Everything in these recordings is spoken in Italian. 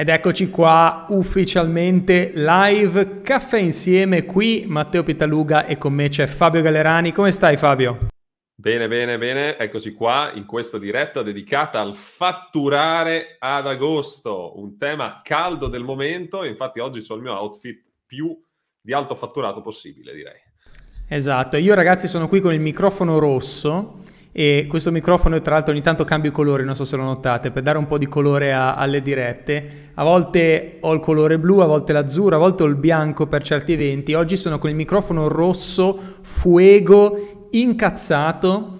Ed eccoci qua ufficialmente live, caffè insieme qui, Matteo Pitaluga e con me c'è Fabio Gallerani. Come stai Fabio? Bene, bene, bene, eccoci qua in questa diretta dedicata al fatturare ad agosto, un tema caldo del momento, infatti oggi ho il mio outfit più di alto fatturato possibile, direi. Esatto, io ragazzi sono qui con il microfono rosso e questo microfono tra l'altro ogni tanto cambio colore, non so se lo notate, per dare un po' di colore a, alle dirette. A volte ho il colore blu, a volte l'azzurro, a volte ho il bianco per certi eventi. Oggi sono con il microfono rosso, fuego, incazzato,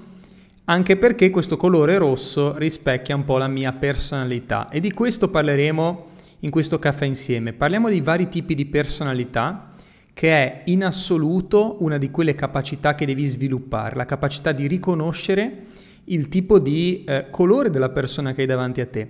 anche perché questo colore rosso rispecchia un po' la mia personalità e di questo parleremo in questo caffè insieme. Parliamo di vari tipi di personalità che è in assoluto una di quelle capacità che devi sviluppare, la capacità di riconoscere il tipo di eh, colore della persona che hai davanti a te.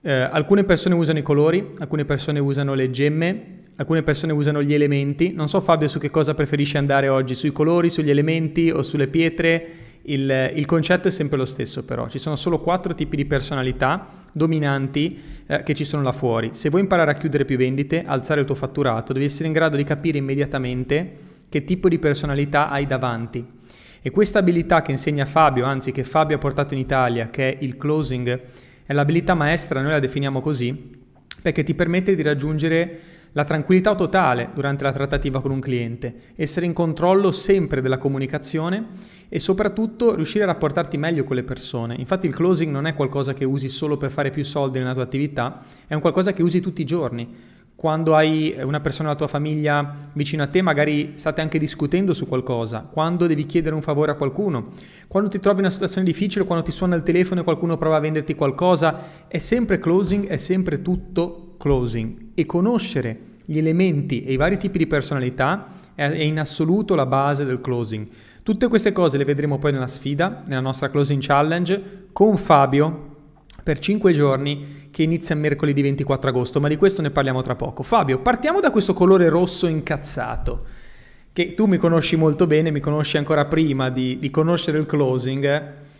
Eh, alcune persone usano i colori, alcune persone usano le gemme, alcune persone usano gli elementi. Non so Fabio su che cosa preferisci andare oggi, sui colori, sugli elementi o sulle pietre il, il, concetto è sempre lo stesso però, ci sono solo quattro tipi di personalità dominanti eh, che ci sono là fuori. Se vuoi imparare a chiudere più vendite, alzare il tuo fatturato, devi essere in grado di capire immediatamente che tipo di personalità hai davanti. E questa abilità che insegna Fabio, anzi che Fabio ha portato in Italia, che è il closing, è l'abilità maestra, noi la definiamo così, perché ti permette di raggiungere la tranquillità totale durante la trattativa con un cliente, essere in controllo sempre della comunicazione e soprattutto riuscire a rapportarti meglio con le persone. Infatti il closing non è qualcosa che usi solo per fare più soldi nella tua attività, è un qualcosa che usi tutti i giorni. Quando hai una persona della tua famiglia vicino a te, magari state anche discutendo su qualcosa, quando devi chiedere un favore a qualcuno, quando ti trovi in una situazione difficile, quando ti suona il telefono e qualcuno prova a venderti qualcosa, è sempre closing, è sempre tutto closing e conoscere gli elementi e i vari tipi di personalità è in assoluto la base del closing. Tutte queste cose le vedremo poi nella sfida, nella nostra closing challenge con Fabio per 5 giorni che inizia mercoledì 24 agosto, ma di questo ne parliamo tra poco. Fabio, partiamo da questo colore rosso incazzato, che tu mi conosci molto bene, mi conosci ancora prima di, di conoscere il closing.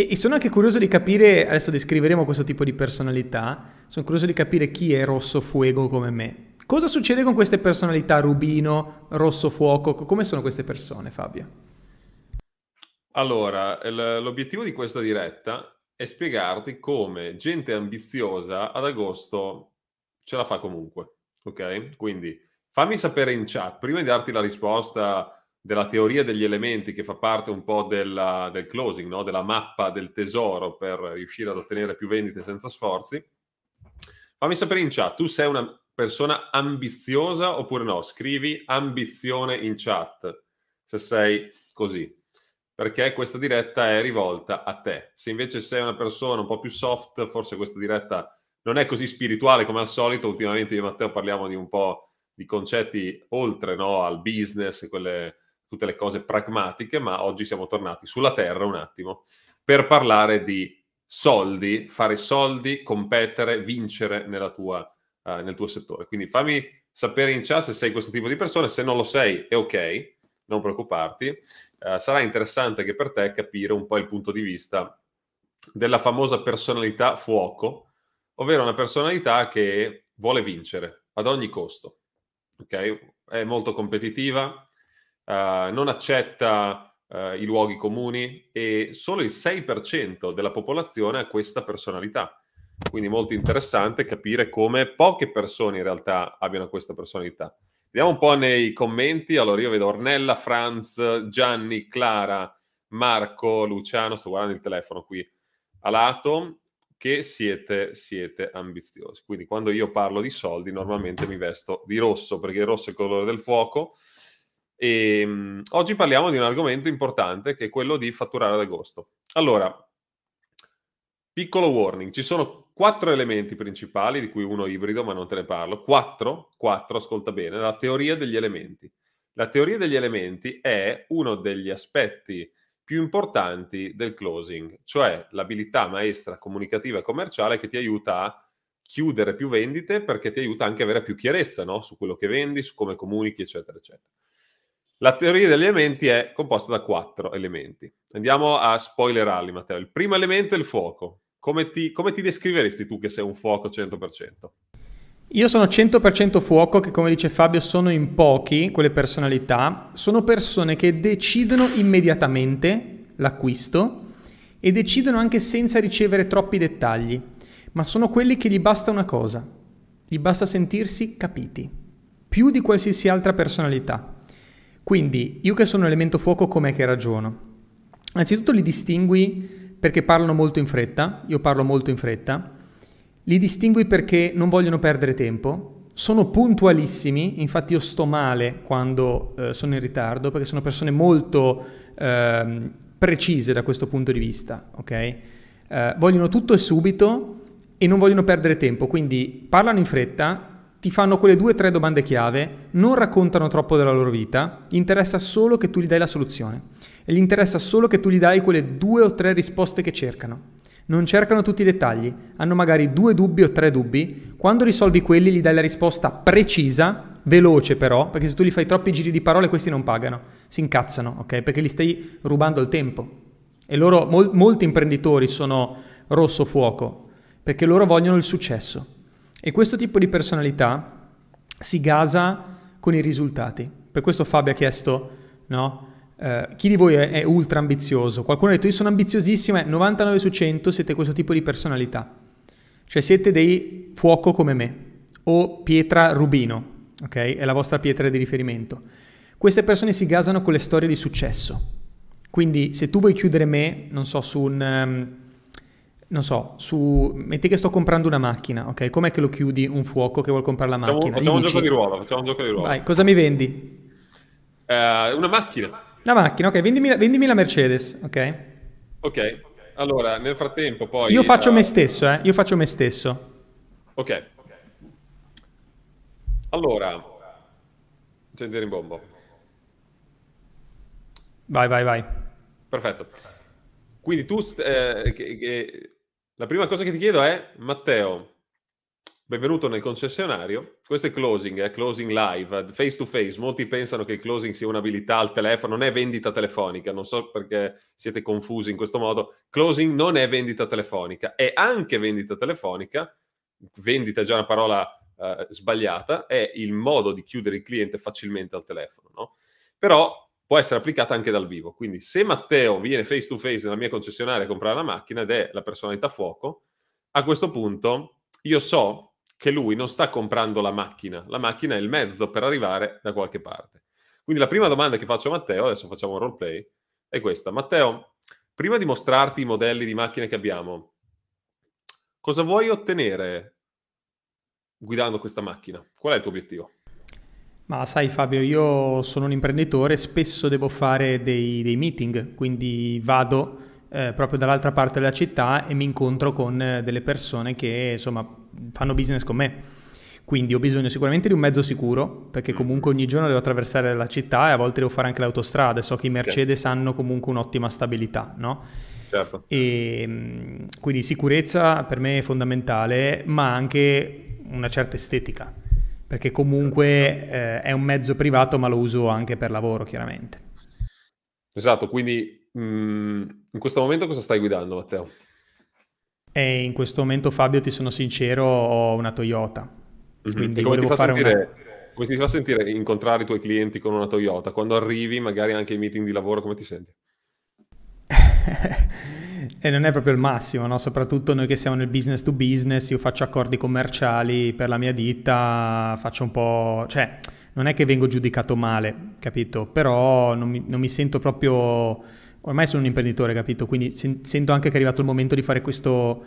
E, e, sono anche curioso di capire, adesso descriveremo questo tipo di personalità, sono curioso di capire chi è Rosso Fuego come me. Cosa succede con queste personalità Rubino, Rosso Fuoco? Come sono queste persone, Fabio? Allora, l'obiettivo di questa diretta è spiegarti come gente ambiziosa ad agosto ce la fa comunque, ok? Quindi fammi sapere in chat, prima di darti la risposta della teoria degli elementi che fa parte un po' della, del closing, no? della mappa del tesoro per riuscire ad ottenere più vendite senza sforzi. Fammi sapere in chat, tu sei una persona ambiziosa oppure no? Scrivi ambizione in chat se sei così, perché questa diretta è rivolta a te. Se invece sei una persona un po' più soft, forse questa diretta non è così spirituale come al solito. Ultimamente io e Matteo parliamo di un po' di concetti oltre no? al business e quelle tutte le cose pragmatiche, ma oggi siamo tornati sulla terra un attimo per parlare di soldi, fare soldi, competere, vincere tua, uh, nel tuo settore. Quindi fammi sapere in chat se sei questo tipo di persona, se non lo sei è ok, non preoccuparti. Uh, sarà interessante anche per te capire un po' il punto di vista della famosa personalità fuoco, ovvero una personalità che vuole vincere ad ogni costo. Ok? È molto competitiva, uh, non accetta uh, i luoghi comuni e solo il 6% della popolazione ha questa personalità. Quindi molto interessante capire come poche persone in realtà abbiano questa personalità. Vediamo un po' nei commenti. Allora, io vedo Ornella, Franz, Gianni, Clara, Marco, Luciano. Sto guardando il telefono qui a lato. Che siete, siete ambiziosi. Quindi, quando io parlo di soldi, normalmente mi vesto di rosso perché il rosso è il colore del fuoco. E, um, oggi parliamo di un argomento importante che è quello di fatturare ad agosto. Allora, piccolo warning, ci sono quattro elementi principali, di cui uno ibrido, ma non te ne parlo. Quattro, quattro, ascolta bene, la teoria degli elementi. La teoria degli elementi è uno degli aspetti più importanti del closing, cioè l'abilità maestra comunicativa e commerciale che ti aiuta a chiudere più vendite perché ti aiuta anche a avere più chiarezza no? su quello che vendi, su come comunichi, eccetera, eccetera. La teoria degli elementi è composta da quattro elementi. Andiamo a spoilerarli, Matteo. Il primo elemento è il fuoco. come ti, come ti descriveresti tu che sei un fuoco 100%? Io sono 100% fuoco, che come dice Fabio sono in pochi, quelle personalità, sono persone che decidono immediatamente l'acquisto e decidono anche senza ricevere troppi dettagli, ma sono quelli che gli basta una cosa, gli basta sentirsi capiti, più di qualsiasi altra personalità. Quindi io che sono elemento fuoco com'è che ragiono? Anzitutto li distingui perché parlano molto in fretta, io parlo molto in fretta, li distingui perché non vogliono perdere tempo, sono puntualissimi, infatti io sto male quando eh, sono in ritardo perché sono persone molto eh, precise da questo punto di vista, ok? Eh, vogliono tutto e subito e non vogliono perdere tempo, quindi parlano in fretta, ti fanno quelle due o tre domande chiave, non raccontano troppo della loro vita, interessa solo che tu gli dai la soluzione e gli interessa solo che tu gli dai quelle due o tre risposte che cercano non cercano tutti i dettagli, hanno magari due dubbi o tre dubbi, quando risolvi quelli gli dai la risposta precisa, veloce però, perché se tu gli fai troppi giri di parole questi non pagano, si incazzano, ok? Perché gli stai rubando il tempo. E loro, mol, molti imprenditori sono rosso fuoco, perché loro vogliono il successo. E questo tipo di personalità si gasa con i risultati. Per questo Fabio ha chiesto, no? Uh, chi di voi è, è, ultra ambizioso? Qualcuno ha detto io sono ambiziosissimo, 99 su 100 siete questo tipo di personalità. Cioè siete dei fuoco come me o pietra rubino, ok? È la vostra pietra di riferimento. Queste persone si gasano con le storie di successo. Quindi se tu vuoi chiudere me, non so, su un... Um, non so, su... metti che sto comprando una macchina, ok? Com'è che lo chiudi un fuoco che vuole comprare la macchina? Facciamo, facciamo un gioco di ruolo, facciamo un gioco di ruolo. Vai, cosa mi vendi? Uh, una macchina. La macchina, ok, vendimi, vendimi la Mercedes, ok? Ok, allora nel frattempo poi... Io faccio uh... me stesso, eh, io faccio me stesso. Ok. Allora, accendere in bombo. Vai, vai, vai. Perfetto. Quindi tu, eh, che, che, la prima cosa che ti chiedo è, Matteo, Benvenuto nel concessionario. Questo è closing, è closing live, face to face. Molti pensano che il closing sia un'abilità al telefono, non è vendita telefonica. Non so perché siete confusi in questo modo. Closing non è vendita telefonica, è anche vendita telefonica. Vendita è già una parola uh, sbagliata, è il modo di chiudere il cliente facilmente al telefono, no? Però può essere applicata anche dal vivo. Quindi se Matteo viene face to face nella mia concessionaria a comprare la macchina ed è la personalità fuoco, a questo punto io so che lui non sta comprando la macchina, la macchina è il mezzo per arrivare da qualche parte. Quindi la prima domanda che faccio a Matteo, adesso facciamo un roleplay, è questa. Matteo, prima di mostrarti i modelli di macchine che abbiamo, cosa vuoi ottenere guidando questa macchina? Qual è il tuo obiettivo? Ma sai Fabio, io sono un imprenditore, spesso devo fare dei, dei meeting, quindi vado eh, proprio dall'altra parte della città e mi incontro con eh, delle persone che insomma fanno business con me. Quindi ho bisogno sicuramente di un mezzo sicuro, perché mm. comunque ogni giorno devo attraversare la città e a volte devo fare anche l'autostrada. So che i Mercedes certo. hanno comunque un'ottima stabilità, no? Certo. E, mm, quindi sicurezza per me è fondamentale, ma anche una certa estetica, perché comunque eh, è un mezzo privato, ma lo uso anche per lavoro, chiaramente. Esatto, quindi mh, mm, in questo momento cosa stai guidando, Matteo? E in questo momento, Fabio, ti sono sincero, ho una Toyota. Mm-hmm. Quindi come, ti fa sentire, una... come ti fa sentire incontrare i tuoi clienti con una Toyota? Quando arrivi, magari anche ai meeting di lavoro, come ti senti? e non è proprio il massimo, no? soprattutto noi che siamo nel business to business, io faccio accordi commerciali per la mia ditta, faccio un po'... cioè non è che vengo giudicato male, capito? Però non mi, non mi sento proprio ormai sono un imprenditore, capito? Quindi sento anche che è arrivato il momento di fare questo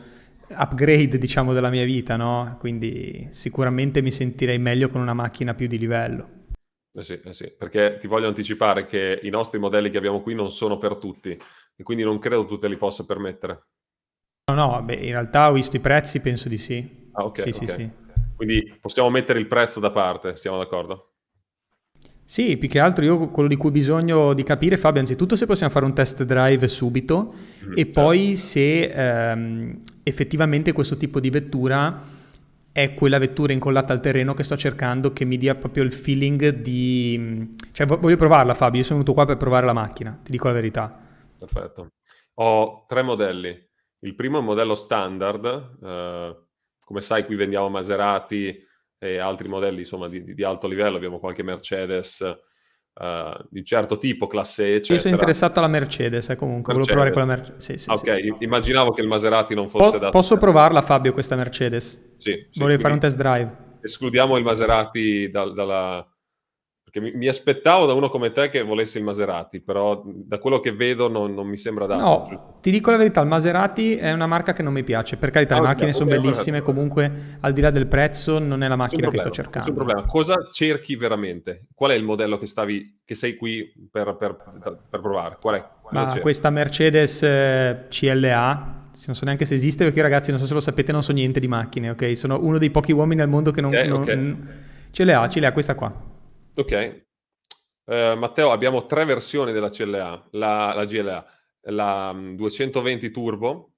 upgrade, diciamo, della mia vita, no? Quindi sicuramente mi sentirei meglio con una macchina più di livello. Eh sì, eh sì, perché ti voglio anticipare che i nostri modelli che abbiamo qui non sono per tutti e quindi non credo tu te li possa permettere. No, no, beh, in realtà ho visto i prezzi, penso di sì. Ah, ok. Sì, okay. sì, sì. Quindi possiamo mettere il prezzo da parte, siamo d'accordo? Sì, più che altro io quello di cui ho bisogno di capire, Fabio, anzitutto se possiamo fare un test drive subito mm, e certo. poi se ehm, effettivamente questo tipo di vettura è quella vettura incollata al terreno che sto cercando che mi dia proprio il feeling di... Cioè voglio provarla Fabio, io sono venuto qua per provare la macchina, ti dico la verità. Perfetto. Ho tre modelli. Il primo è un modello standard, eh, come sai qui vendiamo Maserati e altri modelli insomma di, di alto livello, abbiamo qualche Mercedes Uh, di certo tipo, classe E. Eccetera. Io sono interessato alla Mercedes, eh, comunque, Mercedes. volevo provare quella Mercedes. Sì, sì, ok, sì, immaginavo che il Maserati non fosse po- da... Posso provarla, Fabio, questa Mercedes? Sì. Vorrei fare un test drive. Escludiamo il Maserati dal, dalla, che mi, mi, aspettavo da uno come te che volesse il Maserati, però da quello che vedo non, non mi sembra dato. No, cioè. ti dico la verità, il Maserati è una marca che non mi piace. Per carità, ah, le macchine okay, sono bellissime, okay. comunque al di là del prezzo non è la macchina che sto cercando. Nessun problema. Cosa cerchi veramente? Qual è il modello che, stavi, che sei qui per, per, per provare? Qual è? Ma questa Mercedes eh, CLA, non so neanche se esiste perché ragazzi non so se lo sapete non so niente di macchine ok sono uno dei pochi uomini al mondo che non, okay, non okay. CLA CLA questa qua Ok. Uh, Matteo, abbiamo tre versioni della CLA, la, la GLA, la 220 mm, Turbo,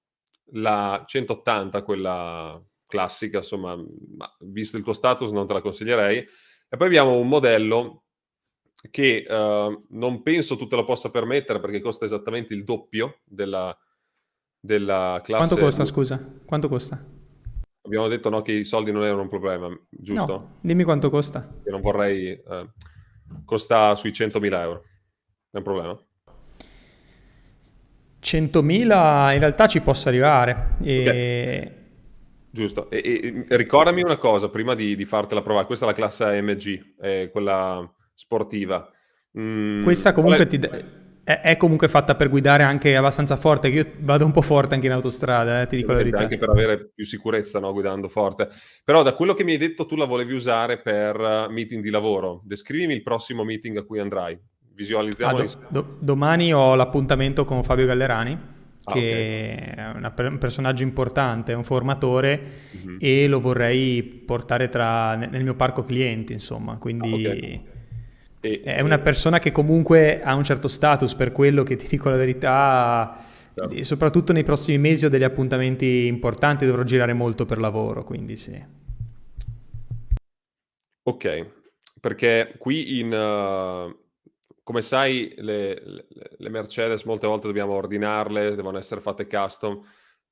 la 180, quella classica, insomma, visto il tuo status non te la consiglierei, e poi abbiamo un modello che uh, non penso tu te lo possa permettere perché costa esattamente il doppio della, della classe... Quanto costa, scusa? Quanto costa? Abbiamo detto no, che i soldi non erano un problema, giusto? No, dimmi quanto costa. Io non vorrei... Eh, costa sui 100.000 euro. È un problema? 100.000 in realtà ci posso arrivare. E... Okay. Giusto. E, e, ricordami una cosa, prima di, di, fartela provare. Questa è la classe AMG, è quella sportiva. Mm, Questa comunque è... ti... È, è, comunque fatta per guidare anche abbastanza forte, che io vado un po' forte anche in autostrada, eh, ti dico la verità. Anche per avere più sicurezza no, guidando forte. Però da quello che mi hai detto tu la volevi usare per uh, meeting di lavoro. Descrivimi il prossimo meeting a cui andrai. Visualizziamo. Ah, do, do, domani ho l'appuntamento con Fabio Gallerani, ah, che okay. è una, un personaggio importante, è un formatore mm-hmm. e lo vorrei portare tra, nel mio parco clienti, insomma. Quindi... Ah, okay e, è una persona che comunque ha un certo status, per quello che ti dico la verità, certo. soprattutto nei prossimi mesi ho degli appuntamenti importanti, dovrò girare molto per lavoro, quindi sì. Ok, perché qui in... Uh, come sai, le, le, le Mercedes molte volte dobbiamo ordinarle, devono essere fatte custom,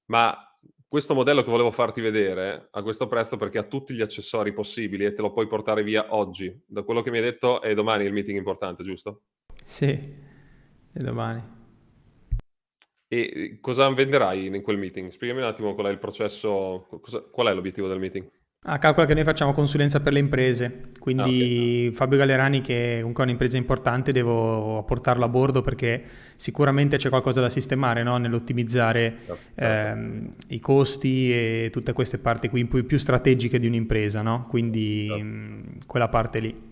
ma questo modello che volevo farti vedere a questo prezzo perché ha tutti gli accessori possibili e te lo puoi portare via oggi. Da quello che mi hai detto è domani il meeting importante, giusto? Sì, è domani. E cosa venderai in quel meeting? Spiegami un attimo qual è il processo, cosa, qual è l'obiettivo del meeting? Ah, calcola che noi facciamo consulenza per le imprese, quindi ah, okay. Fabio Gallerani che comunque è un'impresa importante devo portarlo a bordo perché sicuramente c'è qualcosa da sistemare no? nell'ottimizzare certo. ehm, i costi e tutte queste parti qui più, più strategiche di un'impresa, no? quindi certo. mh, quella parte lì.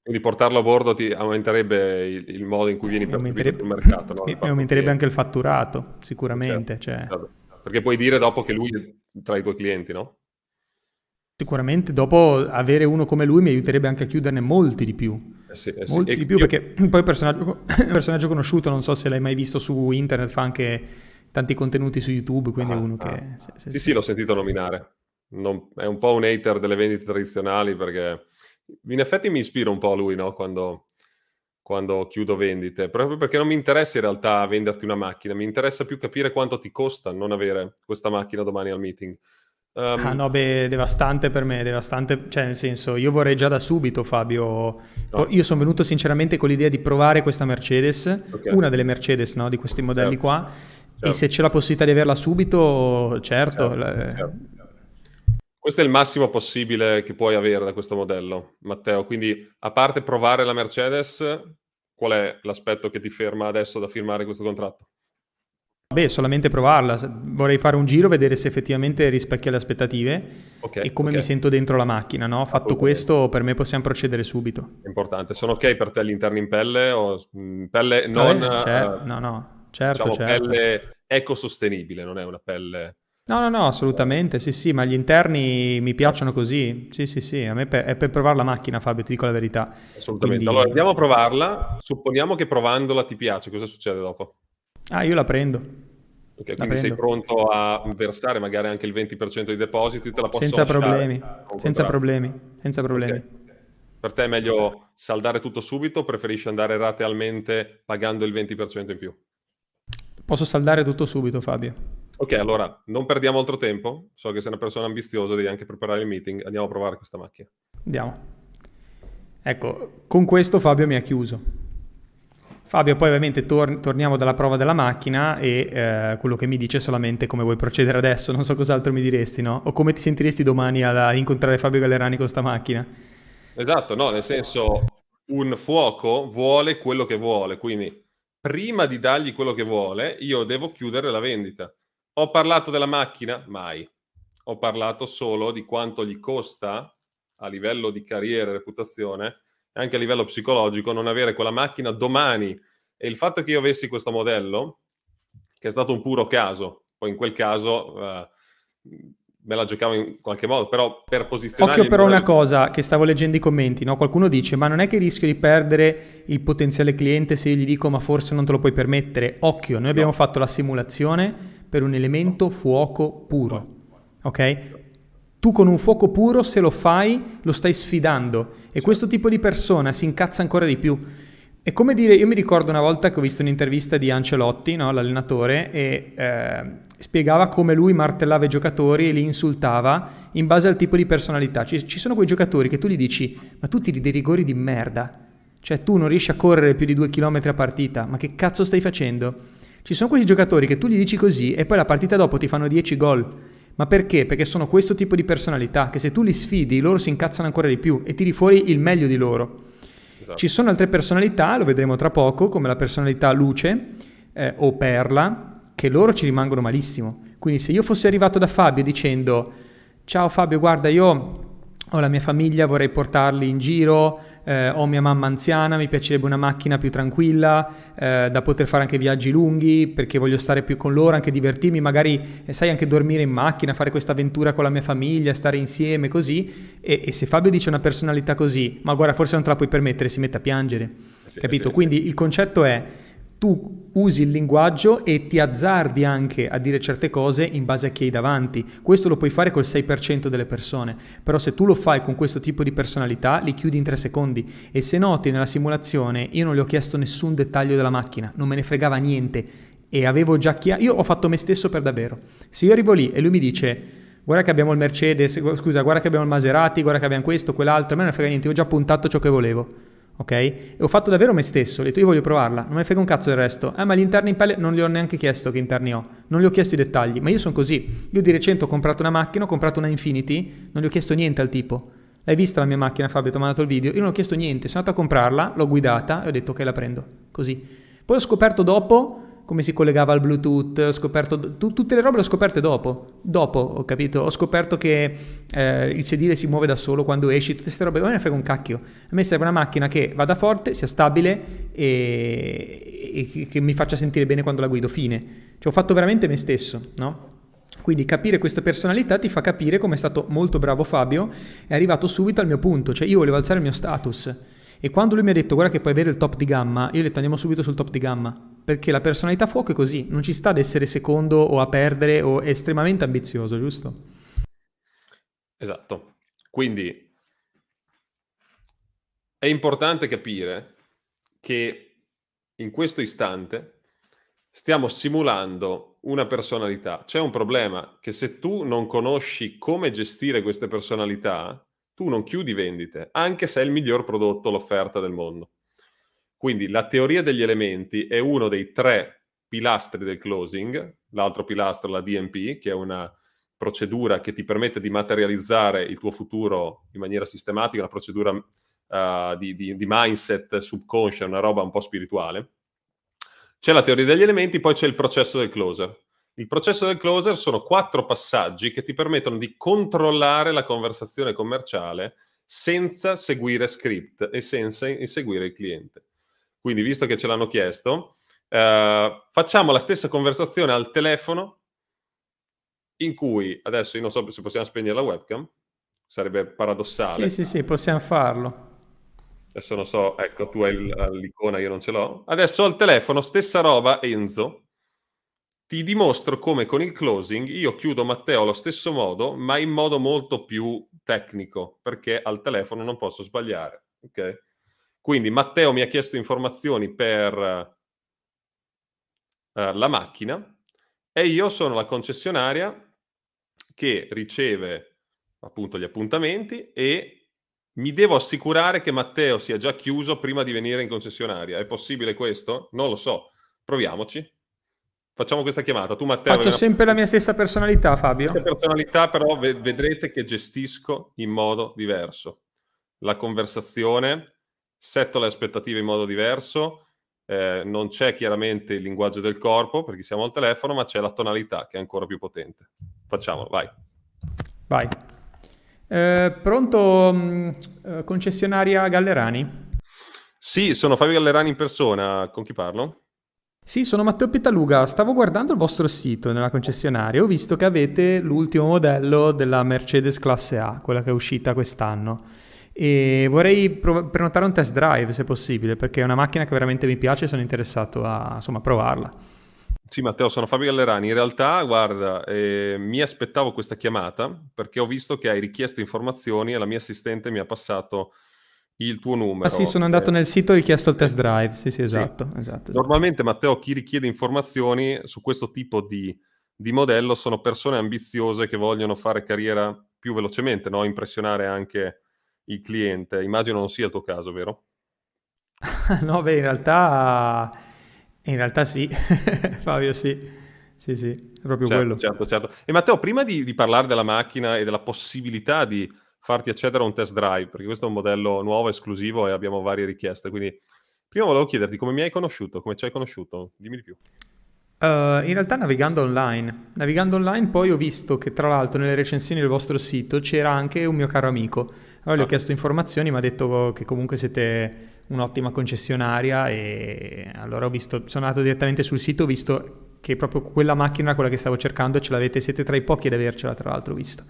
Quindi portarlo a bordo ti aumenterebbe il, il modo in cui vieni percepito sul mercato. No? Mi aumenterebbe anche il fatturato, sicuramente. Certo, cioè... certo. Perché puoi dire dopo che lui è tra i tuoi clienti, no? Sicuramente dopo avere uno come lui mi aiuterebbe anche a chiuderne molti di più. Eh sì, eh sì. Molti e di più io... perché poi personaggio, personaggio, conosciuto, non so se l'hai mai visto su internet, fa anche tanti contenuti su YouTube, quindi ah, è uno ah. che... Sì, sì, sì, l'ho sentito nominare. Non, è un po' un hater delle vendite tradizionali perché in effetti mi ispira un po' a lui no? quando, quando chiudo vendite, proprio perché non mi interessa in realtà venderti una macchina, mi interessa più capire quanto ti costa non avere questa macchina domani al meeting. Um, ah no, beh, devastante per me, devastante, cioè nel senso, io vorrei già da subito Fabio, no. io sono venuto sinceramente con l'idea di provare questa Mercedes, okay. una delle Mercedes no, di questi modelli certo. qua, certo. e se c'è la possibilità di averla subito, certo. certo, la... certo. Questo è il massimo possibile che puoi avere da questo modello, Matteo, quindi a parte provare la Mercedes, qual è l'aspetto che ti ferma adesso da firmare questo contratto? Beh, solamente provarla. Vorrei fare un giro, vedere se effettivamente rispecchia le aspettative okay, e come okay. mi sento dentro la macchina. No? Fatto questo, per me possiamo procedere subito. Importante. Sono ok per te gli interni in pelle o mm, pelle non... Eh, cer- no, no, certo, diciamo, certo. pelle ecosostenibile, non è una pelle... No, no, no, assolutamente, sì, sì, ma gli interni mi piacciono così, sì, sì, sì, a me è per provare la macchina, Fabio, ti dico la verità. Assolutamente, Quindi... allora andiamo a provarla, supponiamo che provandola ti piace, cosa succede dopo? Ah, io la prendo. Ok, quindi sei pronto a versare magari anche il 20% dei depositi, te la posso Senza problemi, senza problemi, senza problemi. Okay. Per te è meglio saldare tutto subito o preferisci andare ratealmente pagando il 20% in più? Posso saldare tutto subito, Fabio. Ok, allora non perdiamo altro tempo. So che sei una persona ambiziosa, devi anche preparare il meeting. Andiamo a provare questa macchina. Andiamo. Ecco, con questo Fabio mi ha chiuso. Fabio, poi ovviamente tor- torniamo dalla prova della macchina e eh, quello che mi dice è solamente come vuoi procedere adesso, non so cos'altro mi diresti, no? O come ti sentiresti domani a incontrare Fabio Gallerani con sta macchina. Esatto, no, nel senso un fuoco vuole quello che vuole, quindi prima di dargli quello che vuole io devo chiudere la vendita. Ho parlato della macchina? Mai. Ho parlato solo di quanto gli costa a livello di carriera e reputazione anche a livello psicologico, non avere quella macchina domani. E il fatto che io avessi questo modello, che è stato un puro caso, poi in quel caso uh, me la giocavo in qualche modo, però per posizionare... Occhio però modello... una cosa che stavo leggendo i commenti, no? qualcuno dice ma non è che rischio di perdere il potenziale cliente se io gli dico ma forse non te lo puoi permettere. Occhio, noi abbiamo no. fatto la simulazione per un elemento fuoco puro. No. Ok? Tu con un fuoco puro, se lo fai, lo stai sfidando e questo tipo di persona si incazza ancora di più. È come dire, io mi ricordo una volta che ho visto un'intervista di Ancelotti, no, l'allenatore, e eh, spiegava come lui martellava i giocatori e li insultava in base al tipo di personalità. Ci, ci sono quei giocatori che tu gli dici, ma tu tiri dei rigori di merda. Cioè tu non riesci a correre più di due chilometri a partita, ma che cazzo stai facendo? Ci sono questi giocatori che tu gli dici così e poi la partita dopo ti fanno 10 gol. Ma perché? Perché sono questo tipo di personalità che se tu li sfidi loro si incazzano ancora di più e tiri fuori il meglio di loro. Esatto. Ci sono altre personalità, lo vedremo tra poco, come la personalità luce eh, o perla, che loro ci rimangono malissimo. Quindi se io fossi arrivato da Fabio dicendo ciao Fabio, guarda io ho la mia famiglia, vorrei portarli in giro, eh, ho mia mamma anziana, mi piacerebbe una macchina più tranquilla, eh, da poter fare anche viaggi lunghi, perché voglio stare più con loro, anche divertirmi, magari eh, sai anche dormire in macchina, fare questa avventura con la mia famiglia, stare insieme così. E, e, se Fabio dice una personalità così, ma guarda, forse non te la puoi permettere, si mette a piangere. Sì, capito? Sì, Quindi sì. il concetto è tu usi il linguaggio e ti azzardi anche a dire certe cose in base a chi hai davanti. Questo lo puoi fare col 6% delle persone, però se tu lo fai con questo tipo di personalità li chiudi in 3 secondi e se noti nella simulazione io non le ho chiesto nessun dettaglio della macchina, non me ne fregava niente e avevo già chiaro, io ho fatto me stesso per davvero. Se io arrivo lì e lui mi dice guarda che abbiamo il Mercedes, scusa, guarda che abbiamo il Maserati, guarda che abbiamo questo, quell'altro, a me non frega niente, ho già puntato ciò che volevo ok? E ho fatto davvero me stesso, ho detto io voglio provarla, non mi frega un cazzo del resto. Eh, ma gli interni in pelle non gli ho neanche chiesto che interni ho, non gli ho chiesto i dettagli, ma io sono così. Io di recente ho comprato una macchina, ho comprato una Infinity, non gli ho chiesto niente al tipo. L'hai vista la mia macchina Fabio, ti ho mandato il video, io non ho chiesto niente, sono andato a comprarla, l'ho guidata e ho detto ok la prendo, così. Poi ho scoperto dopo come si collegava al Bluetooth, ho scoperto t- tutte le robe le ho scoperte dopo. Dopo ho capito, ho scoperto che eh, il sedile si muove da solo quando esci, tutte queste robe, ma me ne frega un cacchio. A me serve una macchina che vada forte, sia stabile e, e che mi faccia sentire bene quando la guido, fine. Cioè ho fatto veramente me stesso, no? Quindi capire questa personalità ti fa capire come è stato molto bravo Fabio, è arrivato subito al mio punto, cioè io volevo alzare il mio status e quando lui mi ha detto guarda che puoi avere il top di gamma, io ho detto andiamo subito sul top di gamma, perché la personalità fuoco è così, non ci sta ad essere secondo o a perdere o è estremamente ambizioso, giusto? Esatto. Quindi è importante capire che in questo istante stiamo simulando una personalità. C'è un problema che se tu non conosci come gestire queste personalità, tu non chiudi vendite, anche se è il miglior prodotto, l'offerta del mondo. Quindi la teoria degli elementi è uno dei tre pilastri del closing, l'altro pilastro è la DMP, che è una procedura che ti permette di materializzare il tuo futuro in maniera sistematica, una procedura uh, di, di, di mindset subconscia, una roba un po' spirituale. C'è la teoria degli elementi, poi c'è il processo del closer. Il processo del closer sono quattro passaggi che ti permettono di controllare la conversazione commerciale senza seguire script e senza inseguire il cliente. Quindi, visto che ce l'hanno chiesto, eh, facciamo la stessa conversazione al telefono in cui, adesso io non so se possiamo spegnere la webcam, sarebbe paradossale. Sì, sì, sì, possiamo farlo. Adesso non so, ecco, tu hai l'icona, io non ce l'ho. Adesso al telefono, stessa roba, Enzo ti dimostro come con il closing io chiudo Matteo allo stesso modo, ma in modo molto più tecnico, perché al telefono non posso sbagliare. Ok? Quindi Matteo mi ha chiesto informazioni per uh, la macchina e io sono la concessionaria che riceve appunto gli appuntamenti e mi devo assicurare che Matteo sia già chiuso prima di venire in concessionaria. È possibile questo? Non lo so. Proviamoci. Facciamo questa chiamata. Tu, Matteo. Faccio sempre una... la mia stessa personalità, Fabio. Stessa personalità, però vedrete che gestisco in modo diverso la conversazione, setto le aspettative in modo diverso. Eh, non c'è chiaramente il linguaggio del corpo perché siamo al telefono, ma c'è la tonalità che è ancora più potente. Facciamolo, vai. Vai. Eh, pronto, mh, mm, eh, concessionaria Gallerani? Sì, sono Fabio Gallerani in persona. Con chi parlo? Sì, sono Matteo Pitaluga. Stavo guardando il vostro sito nella concessionaria e ho visto che avete l'ultimo modello della Mercedes Classe A, quella che è uscita quest'anno. E vorrei prov- prenotare un test drive se possibile, perché è una macchina che veramente mi piace e sono interessato a insomma, provarla. Sì, Matteo, sono Fabio Gallerani. In realtà, guarda, eh, mi aspettavo questa chiamata perché ho visto che hai richiesto informazioni e la mia assistente mi ha passato il tuo numero. Ah sì, sono andato eh, nel sito e ho richiesto il test drive. Sì, sì, esatto. Sì. esatto, esatto. Normalmente, Matteo, chi richiede informazioni su questo tipo di, di, modello sono persone ambiziose che vogliono fare carriera più velocemente, no? impressionare anche il cliente. Immagino non sia il tuo caso, vero? no, beh, in realtà, in realtà sì, Fabio, sì. Sì, sì, è proprio certo, quello. Certo, certo. E Matteo, prima di, di parlare della macchina e della possibilità di farti accedere a un test drive, perché questo è un modello nuovo, esclusivo e abbiamo varie richieste. Quindi prima volevo chiederti come mi hai conosciuto, come ci hai conosciuto, dimmi di più. Uh, in realtà navigando online, navigando online poi ho visto che tra l'altro nelle recensioni del vostro sito c'era anche un mio caro amico. Allora gli ho ah. chiesto informazioni, mi ha detto che comunque siete un'ottima concessionaria e allora ho visto, sono andato direttamente sul sito, ho visto che proprio quella macchina, quella che stavo cercando, ce l'avete, siete tra i pochi ad avercela, tra l'altro, visto.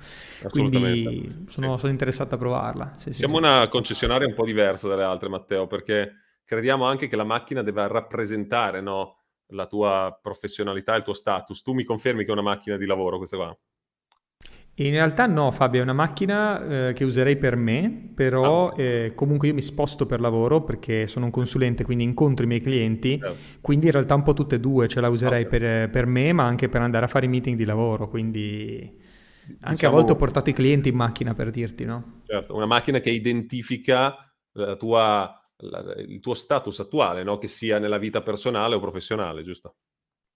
Quindi sono, sì. sono, interessato a provarla. Sì, Siamo sì, una concessionaria un po' diversa dalle altre, Matteo, perché crediamo anche che la macchina debba rappresentare no, la tua professionalità, il tuo status. Tu mi confermi che è una macchina di lavoro questa qua? In realtà no, Fabio, è una macchina eh, che userei per me, però ah. eh, comunque io mi sposto per lavoro perché sono un consulente, quindi incontro i miei clienti, certo. quindi in realtà un po' tutte e due, ce la userei okay. per, per, me, ma anche per andare a fare i meeting di lavoro, quindi anche diciamo... a volte ho portato i clienti in macchina per dirti, no? Certo, una macchina che identifica tua, la, il tuo status attuale, no? che sia nella vita personale o professionale, giusto?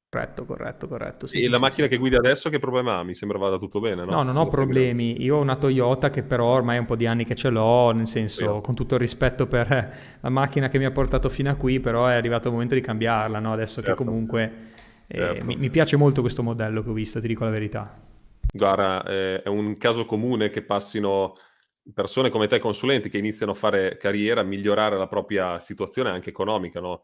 Corretto, corretto, corretto. Sì, e sì, la sì, macchina che guidi adesso che problema ha? Mi sembra vada tutto bene, no? No, non ho problemi. Io ho una Toyota che però ormai è un po' di anni che ce l'ho, nel senso, con tutto il rispetto per la macchina che mi ha portato fino a qui, però è arrivato il momento di cambiarla, no? Adesso certo. che comunque eh, certo. mi, mi, piace molto questo modello che ho visto, ti dico la verità. Guarda, eh, è un caso comune che passino persone come te, consulenti, che iniziano a fare carriera, a migliorare la propria situazione anche economica, no?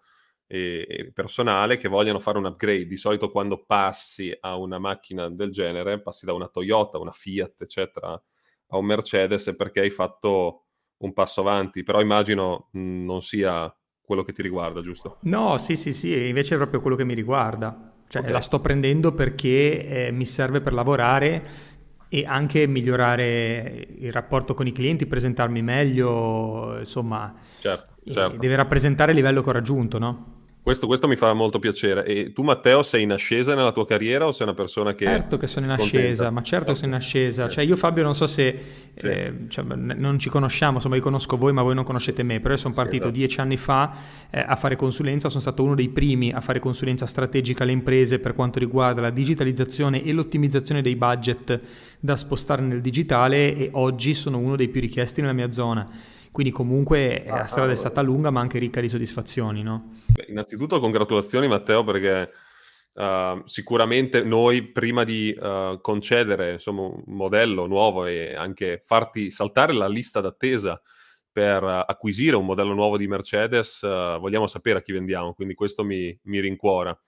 E personale che vogliono fare un upgrade. Di solito quando passi a una macchina del genere, passi da una Toyota, una Fiat, eccetera, a un Mercedes perché hai fatto un passo avanti, però immagino mh, non sia quello che ti riguarda, giusto? No, sì, sì, sì, invece è proprio quello che mi riguarda. Cioè, okay. la sto prendendo perché eh, mi serve per lavorare e anche migliorare il rapporto con i clienti, presentarmi meglio, insomma, certo, certo. deve rappresentare il livello che ho raggiunto, no? Questo, questo, mi fa molto piacere. E tu, Matteo, sei in ascesa nella tua carriera o sei una persona che. Certo che sono in ascesa, ma certo che sono in ascesa. Cioè, io, Fabio, non so se. Sì. Eh, cioè, non ci conosciamo, insomma, io conosco voi, ma voi non conoscete me. Però io sono partito sì, esatto. dieci anni fa eh, a fare consulenza. Sono stato uno dei primi a fare consulenza strategica alle imprese per quanto riguarda la digitalizzazione e l'ottimizzazione dei budget da spostare nel digitale. E oggi sono uno dei più richiesti nella mia zona. Quindi comunque ah, la strada allora. è stata lunga ma anche ricca di soddisfazioni, no? Beh, innanzitutto congratulazioni Matteo perché uh, sicuramente noi prima di uh, concedere insomma, un modello nuovo e anche farti saltare la lista d'attesa per uh, acquisire un modello nuovo di Mercedes vogliamo sapere a chi vendiamo, quindi questo mi, mi rincuora.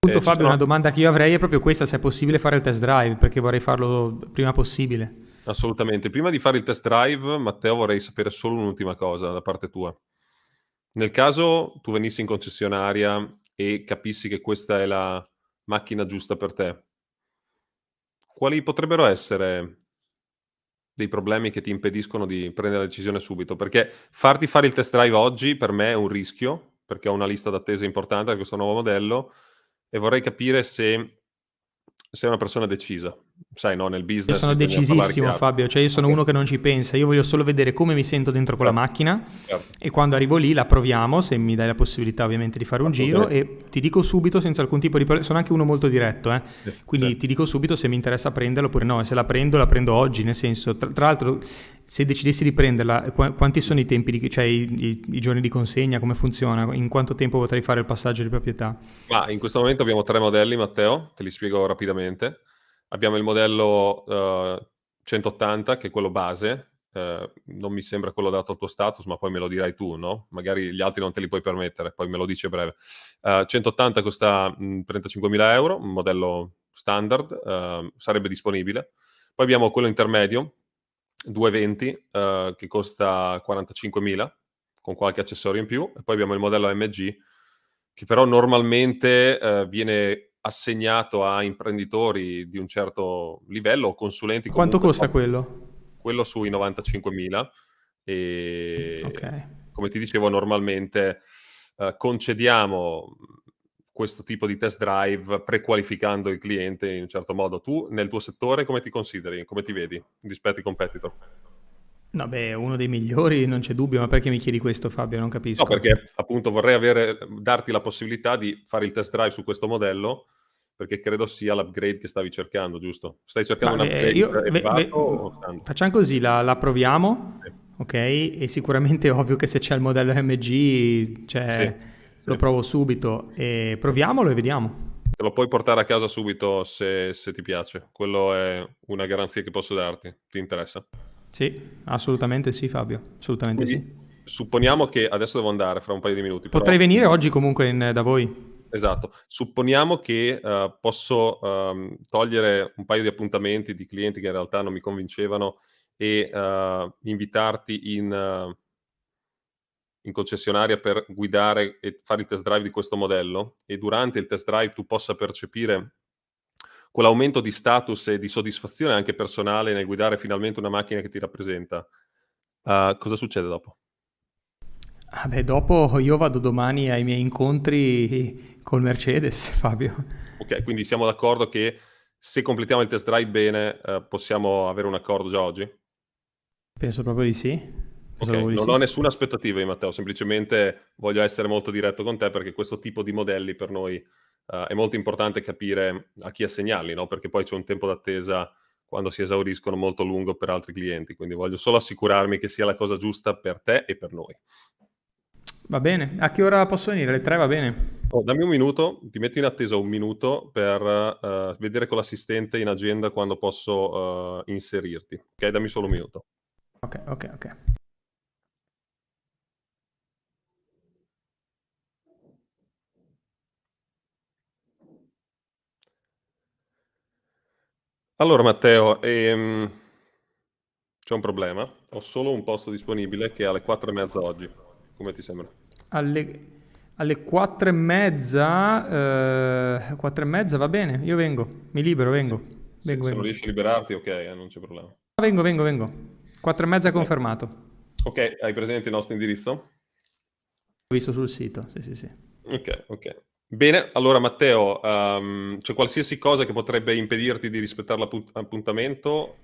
Appunto, eh, Fabio, sono... una domanda che io avrei è proprio questa, se è possibile fare il test drive, perché vorrei farlo prima possibile. Assolutamente. Prima di fare il test drive, Matteo, vorrei sapere solo un'ultima cosa da parte tua. Nel caso tu venissi in concessionaria e capissi che questa è la macchina giusta per te, quali potrebbero essere dei problemi che ti impediscono di prendere la decisione subito? Perché farti fare il test drive oggi per me è un rischio, perché ho una lista d'attesa importante per questo nuovo modello e vorrei capire se sei una persona decisa, sai, no, nel business. Io sono decisissimo, Fabio, cioè io sono okay. uno che non ci pensa, io voglio solo vedere come mi sento dentro quella macchina certo. e quando arrivo lì la proviamo, se mi dai la possibilità ovviamente di fare un giro e ti dico subito senza alcun tipo di sono anche uno molto diretto, eh? quindi certo. ti dico subito se mi interessa prenderla oppure no, e se la prendo la prendo oggi, nel senso, tra, tra l'altro se decidessi di prenderla, qu- quanti sono i tempi, di, cioè i, i, i, giorni di consegna, come funziona, in quanto tempo potrei fare il passaggio di proprietà? Ma in questo momento abbiamo tre modelli, Matteo, te li spiego rapidamente. Abbiamo il modello uh, 180, che è quello base, uh, non mi sembra quello dato al tuo status, ma poi me lo dirai tu, no? Magari gli altri non te li puoi permettere, poi me lo dici a breve. Uh, 180 costa mh, 35.000 euro, un modello standard, sarebbe disponibile. Poi abbiamo quello intermedio, 220, che costa 45.000, con qualche accessorio in più. E poi abbiamo il modello AMG, che però normalmente viene assegnato a imprenditori di un certo livello o consulenti. Quanto costa quello? Quello sui 95.000 e okay. come ti dicevo normalmente uh, concediamo questo tipo di test drive prequalificando il cliente in un certo modo. Tu nel tuo settore come ti consideri, come ti vedi rispetto ai competitor? No, beh, uno dei migliori, non c'è dubbio, ma perché mi chiedi questo Fabio? Non capisco. No, perché appunto vorrei avere, darti la possibilità di fare il test drive su questo modello, perché credo sia l'upgrade che stavi cercando, giusto? Stai cercando ma, un upgrade io, ve, ve, Facciamo così, la, la proviamo, sì. ok? E sicuramente è ovvio che se c'è il modello MG, cioè, sì, lo sì. provo subito, e proviamolo e vediamo. Te lo puoi portare a casa subito se, se ti piace, quello è una garanzia che posso darti, ti interessa? Sì, assolutamente sì Fabio, assolutamente Quindi, sì. Supponiamo che adesso devo andare fra un paio di minuti. Potrei però... venire oggi comunque in, da voi. Esatto. Supponiamo che uh, posso um, togliere un paio di appuntamenti di clienti che in realtà non mi convincevano e uh, invitarti in, uh, in, concessionaria per guidare e fare il test drive di questo modello e durante il test drive tu possa percepire quell'aumento di status e di soddisfazione anche personale nel guidare finalmente una macchina che ti rappresenta, uh, cosa succede dopo? Ah beh, dopo io vado domani ai miei incontri col Mercedes, Fabio. Ok, quindi siamo d'accordo che se completiamo il test drive bene uh, possiamo avere un accordo già oggi? Penso proprio di sì. Okay, non sì. ho nessuna aspettativa, Matteo, semplicemente voglio essere molto diretto con te perché questo tipo di modelli per noi uh, è molto importante capire a chi assegnarli, no? perché poi c'è un tempo d'attesa quando si esauriscono molto lungo per altri clienti, quindi voglio solo assicurarmi che sia la cosa giusta per te e per noi. Va bene, a che ora posso venire? Le tre va bene? Oh, dammi un minuto, ti metto in attesa un minuto per uh, vedere con l'assistente in agenda quando posso uh, inserirti. Ok, dammi solo un minuto. Ok, ok, ok. Allora Matteo, ehm, c'è un problema. Ho solo un posto disponibile che è alle 4 e mezza oggi. Come ti sembra? Alle, alle 4 e mezza, eh, 4 e mezza va bene, io vengo, mi libero, vengo. vengo, se, vengo. se non riesci a liberarti, ok, eh, non c'è problema. Vengo, vengo, vengo. 4 e mezza confermato. Ok, hai presente il nostro indirizzo? Ho visto sul sito, sì, sì, sì. Ok, ok. Bene, allora Matteo, um, c'è qualsiasi cosa che potrebbe impedirti di rispettare l'appuntamento?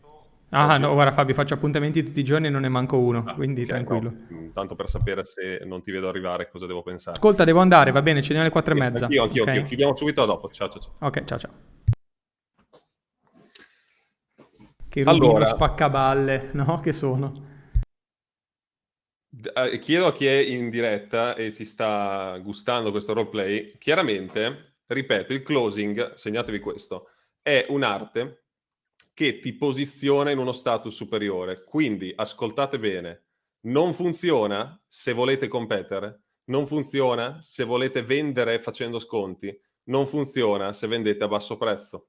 Ah, no, guarda Fabio, faccio appuntamenti tutti i giorni e non ne manco uno, ah, quindi okay, tranquillo. No. Tanto per sapere se non ti vedo arrivare cosa devo pensare. Ascolta, devo andare, va bene, ce ne alle quattro e mezza. Anch'io, anch'io, okay. anch'io. Chiudiamo subito dopo. Ciao, ciao, ciao. Ok, ciao, ciao. Che rubino allora... spaccaballe, no? Che sono. Eh, chiedo a chi è in diretta e si sta gustando questo roleplay, chiaramente, ripeto, il closing, segnatevi questo, è un'arte che ti posiziona in uno status superiore. Quindi, ascoltate bene, non funziona se volete competere, non funziona se volete vendere facendo sconti, non funziona se vendete a basso prezzo.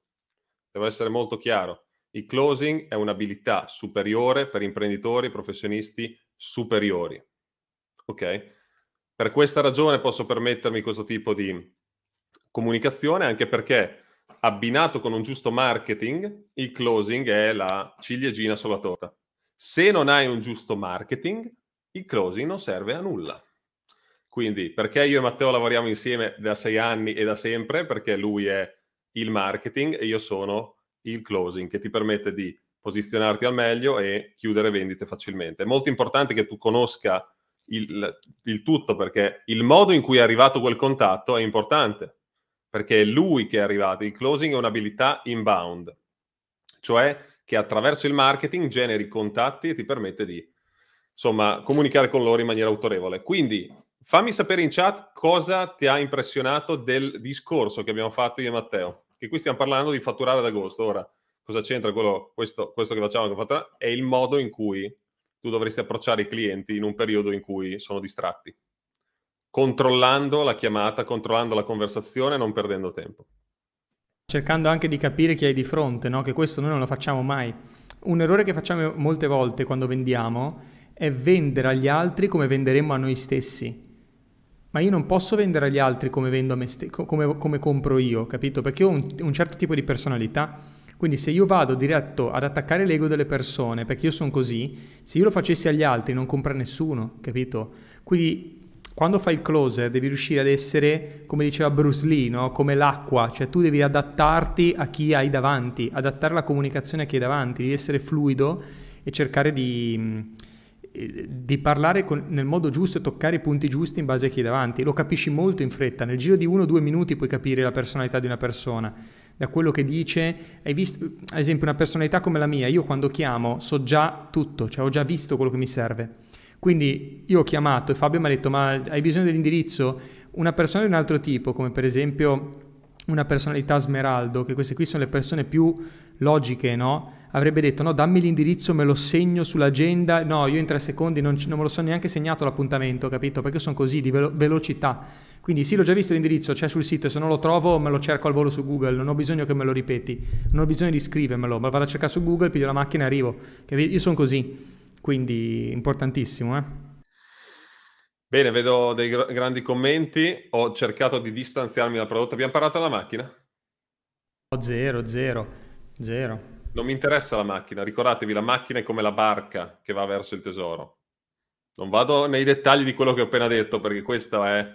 Devo essere molto chiaro. Il closing è un'abilità superiore per imprenditori professionisti superiori. Ok? Per questa ragione posso permettermi questo tipo di comunicazione, anche perché abbinato con un giusto marketing, il closing è la ciliegina sulla torta. Se non hai un giusto marketing, il closing non serve a nulla. Quindi, perché io e Matteo lavoriamo insieme da sei anni e da sempre? Perché lui è il marketing e io sono il closing che ti permette di posizionarti al meglio e chiudere vendite facilmente. È molto importante che tu conosca il, il tutto perché il modo in cui è arrivato quel contatto è importante perché è lui che è arrivato. Il closing è un'abilità inbound, cioè che attraverso il marketing generi contatti e ti permette di insomma comunicare con loro in maniera autorevole. Quindi fammi sapere in chat cosa ti ha impressionato del discorso che abbiamo fatto io e Matteo, che qui stiamo parlando di fatturare ad agosto. Ora, cosa c'entra quello, questo, questo che facciamo? Che fatturare? È il modo in cui tu dovresti approcciare i clienti in un periodo in cui sono distratti controllando la chiamata, controllando la conversazione, non perdendo tempo. Cercando anche di capire chi hai di fronte, no? che questo noi non lo facciamo mai. Un errore che facciamo molte volte quando vendiamo è vendere agli altri come venderemmo a noi stessi. Ma io non posso vendere agli altri come, vendo a me ste- come, come compro io, capito? Perché ho un, un certo tipo di personalità. Quindi se io vado diretto ad attaccare l'ego delle persone, perché io sono così, se io lo facessi agli altri non compra nessuno, capito? Quindi quando fai il closer devi riuscire ad essere, come diceva Bruce Lee, no? come l'acqua, cioè tu devi adattarti a chi hai davanti, adattare la comunicazione a chi hai davanti, devi essere fluido e cercare di, di parlare con, nel modo giusto e toccare i punti giusti in base a chi hai davanti. Lo capisci molto in fretta, nel giro di uno o due minuti puoi capire la personalità di una persona, da quello che dice, hai visto, ad esempio una personalità come la mia, io quando chiamo so già tutto, cioè ho già visto quello che mi serve quindi io ho chiamato e Fabio mi ha detto ma hai bisogno dell'indirizzo? Una persona di un altro tipo, come per esempio una personalità smeraldo, che queste qui sono le persone più logiche, no? Avrebbe detto no, dammi l'indirizzo, me lo segno sull'agenda. No, io in tre secondi non, non me lo sono neanche segnato l'appuntamento, capito? Perché sono così, di velo- velocità. Quindi sì, l'ho già visto l'indirizzo, c'è sul sito, se non lo trovo me lo cerco al volo su Google, non ho bisogno che me lo ripeti, non ho bisogno di scrivermelo, ma vado a cercare su Google, piglio la macchina e arrivo. Io sono così. Quindi importantissimo. Eh? Bene, vedo dei gr- grandi commenti. Ho cercato di distanziarmi dal prodotto. Abbiamo parlato della macchina? Oh, zero, zero, zero. Non mi interessa la macchina. Ricordatevi, la macchina è come la barca che va verso il tesoro. Non vado nei dettagli di quello che ho appena detto, perché questo è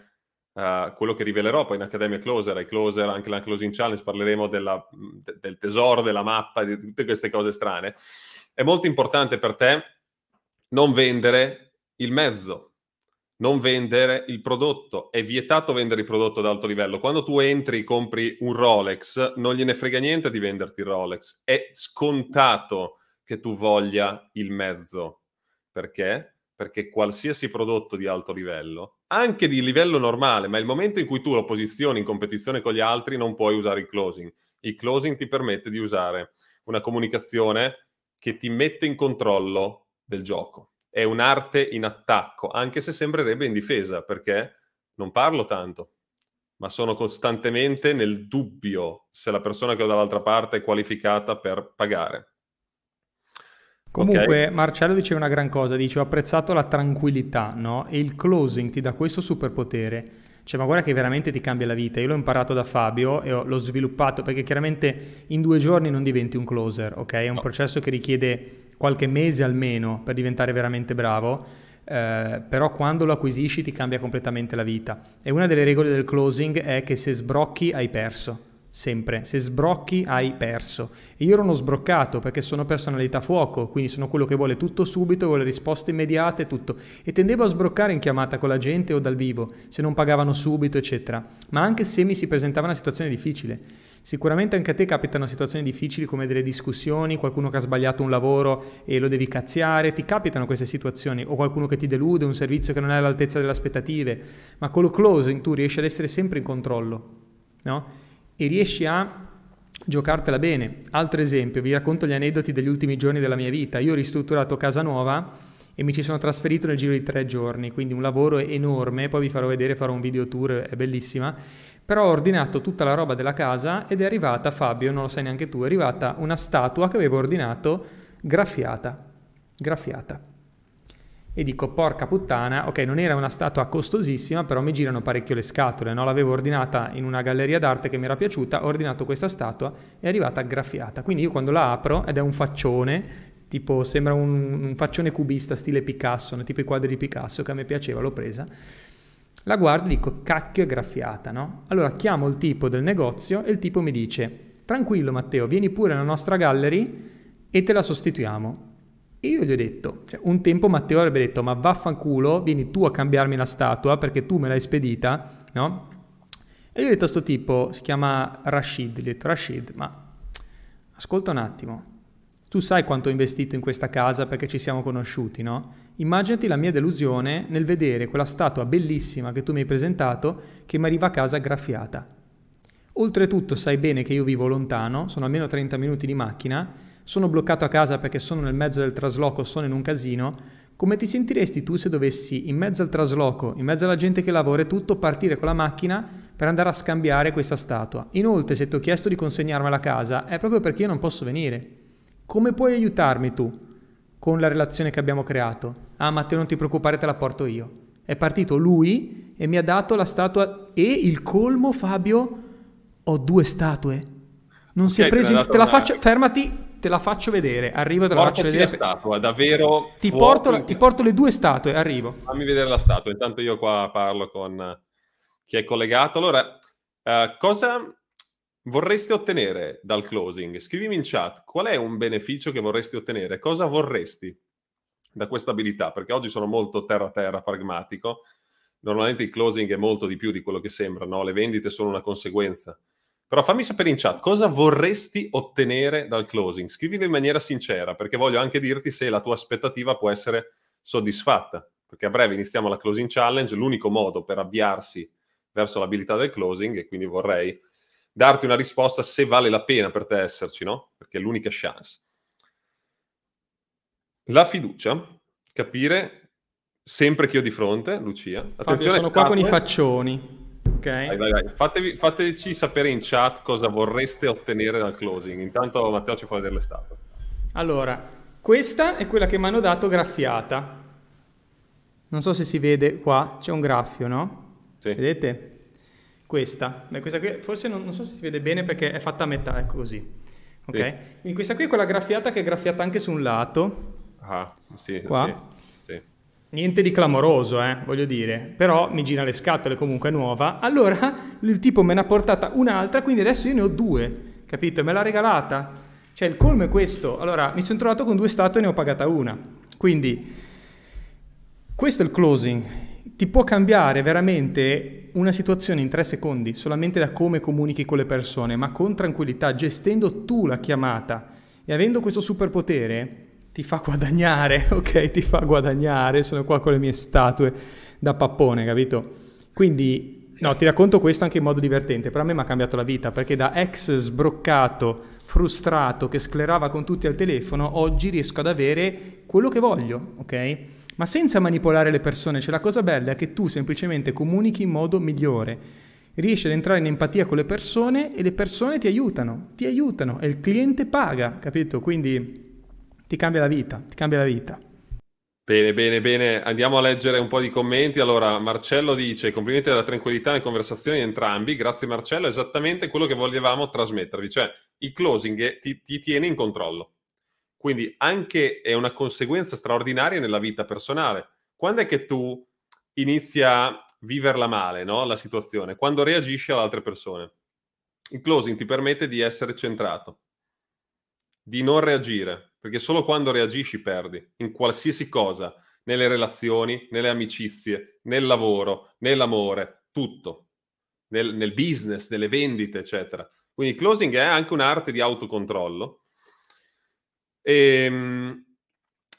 uh, quello che rivelerò poi in Accademia Closer. Ai Closer, anche nella Closing Challenge, parleremo della, de- del tesoro, della mappa, di tutte queste cose strane. È molto importante per te non vendere il mezzo, non vendere il prodotto. È vietato vendere il prodotto ad alto livello. Quando tu entri e compri un Rolex, non gliene frega niente di venderti il Rolex. È scontato che tu voglia il mezzo. Perché? Perché qualsiasi prodotto di alto livello, anche di livello normale, ma il momento in cui tu lo posizioni in competizione con gli altri, non puoi usare il closing. Il closing ti permette di usare una comunicazione che ti mette in controllo del gioco. È un'arte in attacco, anche se sembrerebbe in difesa, perché non parlo tanto, ma sono costantemente nel dubbio se la persona che ho dall'altra parte è qualificata per pagare. Comunque okay. Marcello dice una gran cosa, dice ho apprezzato la tranquillità, no? E il closing ti dà questo superpotere. Cioè, ma guarda che veramente ti cambia la vita. Io l'ho imparato da Fabio e l'ho sviluppato perché chiaramente in due giorni non diventi un closer, ok? È un no. processo che richiede qualche mese almeno per diventare veramente bravo, eh, però quando lo acquisisci ti cambia completamente la vita. E una delle regole del closing è che se sbrocchi hai perso. Sempre, se sbrocchi hai perso. E io ero uno sbroccato perché sono personalità fuoco, quindi sono quello che vuole tutto subito, vuole risposte immediate, tutto. E tendevo a sbroccare in chiamata con la gente o dal vivo, se non pagavano subito, eccetera. Ma anche se mi si presentava una situazione difficile. Sicuramente anche a te capitano situazioni difficili come delle discussioni, qualcuno che ha sbagliato un lavoro e lo devi cazziare, ti capitano queste situazioni, o qualcuno che ti delude, un servizio che non è all'altezza delle aspettative, ma con lo closing tu riesci ad essere sempre in controllo, no? E riesci a giocartela bene. Altro esempio, vi racconto gli aneddoti degli ultimi giorni della mia vita. Io ho ristrutturato casa nuova e mi ci sono trasferito nel giro di tre giorni, quindi un lavoro enorme, poi vi farò vedere, farò un video tour, è bellissima però ho ordinato tutta la roba della casa ed è arrivata, Fabio, non lo sai neanche tu, è arrivata una statua che avevo ordinato graffiata, graffiata. E dico, porca puttana, ok, non era una statua costosissima, però mi girano parecchio le scatole, no? L'avevo ordinata in una galleria d'arte che mi era piaciuta, ho ordinato questa statua è arrivata graffiata. Quindi io quando la apro, ed è un faccione, tipo sembra un, un faccione cubista stile Picasso, no? tipo i quadri di Picasso che a me piaceva, l'ho presa La guardo e dico, cacchio è graffiata, no? Allora chiamo il tipo del negozio e il tipo mi dice, tranquillo Matteo, vieni pure nella nostra gallery e te la sostituiamo. E io gli ho detto, cioè, un tempo Matteo avrebbe detto, ma vaffanculo, vieni tu a cambiarmi la statua perché tu me l'hai spedita, no? E io ho detto a sto tipo, si chiama Rashid, gli ho detto, Rashid, ma ascolta un attimo, tu sai quanto ho investito in questa casa perché ci siamo conosciuti, no? Immaginati la mia delusione nel vedere quella statua bellissima che tu mi hai presentato che mi arriva a casa graffiata. Oltretutto sai bene che io vivo lontano, sono almeno 30 minuti di macchina, sono bloccato a casa perché sono nel mezzo del trasloco, sono in un casino. Come ti sentiresti tu se dovessi in mezzo al trasloco, in mezzo alla gente che lavora e tutto, partire con la macchina per andare a scambiare questa statua? Inoltre, se ti ho chiesto di consegnarmela a casa, è proprio perché io non posso venire. Come puoi aiutarmi tu? con la relazione che abbiamo creato. Ah Matteo non ti preoccupare te la porto io. È partito lui e mi ha dato la statua e il colmo Fabio ho due statue. Non okay, si è preso te la faccio fermati te la faccio vedere arrivo te la faccio vedere la statua davvero ti porto, ti porto, le due statue arrivo fammi vedere la statua intanto io qua parlo con chi è collegato allora uh, cosa vorresti ottenere dal closing? Scrivimi in chat qual è un beneficio che vorresti ottenere, cosa vorresti da questa abilità, perché oggi sono molto terra-terra, pragmatico. Normalmente il closing è molto di più di quello che sembra, no? le vendite sono una conseguenza. Però fammi sapere in chat cosa vorresti ottenere dal closing. Scrivilo in maniera sincera, perché voglio anche dirti se la tua aspettativa può essere soddisfatta. Perché a breve iniziamo la closing challenge, l'unico modo per avviarsi verso l'abilità del closing, e quindi vorrei darti una risposta se vale la pena per te esserci, no? Perché è l'unica chance. La fiducia, capire sempre che io di fronte, Lucia. Attenzione, sono qua con i faccioni. Ok. Vai, vai, vai. Fatevi, fateci sapere in chat cosa vorreste ottenere dal closing. Intanto Matteo ci fa vedere le statue. Allora, questa è quella che mi hanno dato graffiata. Non so se si vede qua, c'è un graffio, no? Sì. Vedete? questa. Beh, questa qui forse non, non, so se si vede bene perché è fatta a metà, ecco così. Ok? Sì. Quindi questa qui è quella graffiata che è graffiata anche su un lato. Ah, sì, qua. Sì, sì. Niente di clamoroso, eh, voglio dire, però mi gira le scatole comunque nuova. Allora il tipo me ne ha portata un'altra, quindi adesso io ne ho due, capito? Me l'ha regalata. Cioè il colmo è questo. Allora mi sono trovato con due statue e ne ho pagata una. Quindi questo è il closing ti può cambiare veramente una situazione in tre secondi, solamente da come comunichi con le persone, ma con tranquillità, gestendo tu la chiamata e avendo questo superpotere, ti fa guadagnare, ok? Ti fa guadagnare, sono qua con le mie statue da pappone, capito? Quindi, no, ti racconto questo anche in modo divertente, però a me mi ha cambiato la vita, perché da ex sbroccato, frustrato, che sclerava con tutti al telefono, oggi riesco ad avere quello che voglio, ok? ma senza manipolare le persone. Cioè la cosa bella è che tu semplicemente comunichi in modo migliore, riesci ad entrare in empatia con le persone e le persone ti aiutano, ti aiutano e il cliente paga, capito? Quindi ti cambia la vita, ti cambia la vita. Bene, bene, bene. Andiamo a leggere un po' di commenti. Allora, Marcello dice: Complimenti della tranquillità nelle conversazioni di entrambi. Grazie, Marcello. Esattamente quello che volevamo trasmettervi. Cioè, il closing ti, ti tiene in controllo. Quindi anche è una conseguenza straordinaria nella vita personale. Quando è che tu inizi a viverla male, no? La situazione, quando reagisci alle altre persone. Il closing ti permette di essere centrato, di non reagire, perché solo quando reagisci perdi, in qualsiasi cosa, nelle relazioni, nelle amicizie, nel lavoro, nell'amore, tutto, nel, nel business, nelle vendite, eccetera. Quindi il closing è anche un'arte di autocontrollo e, ehm,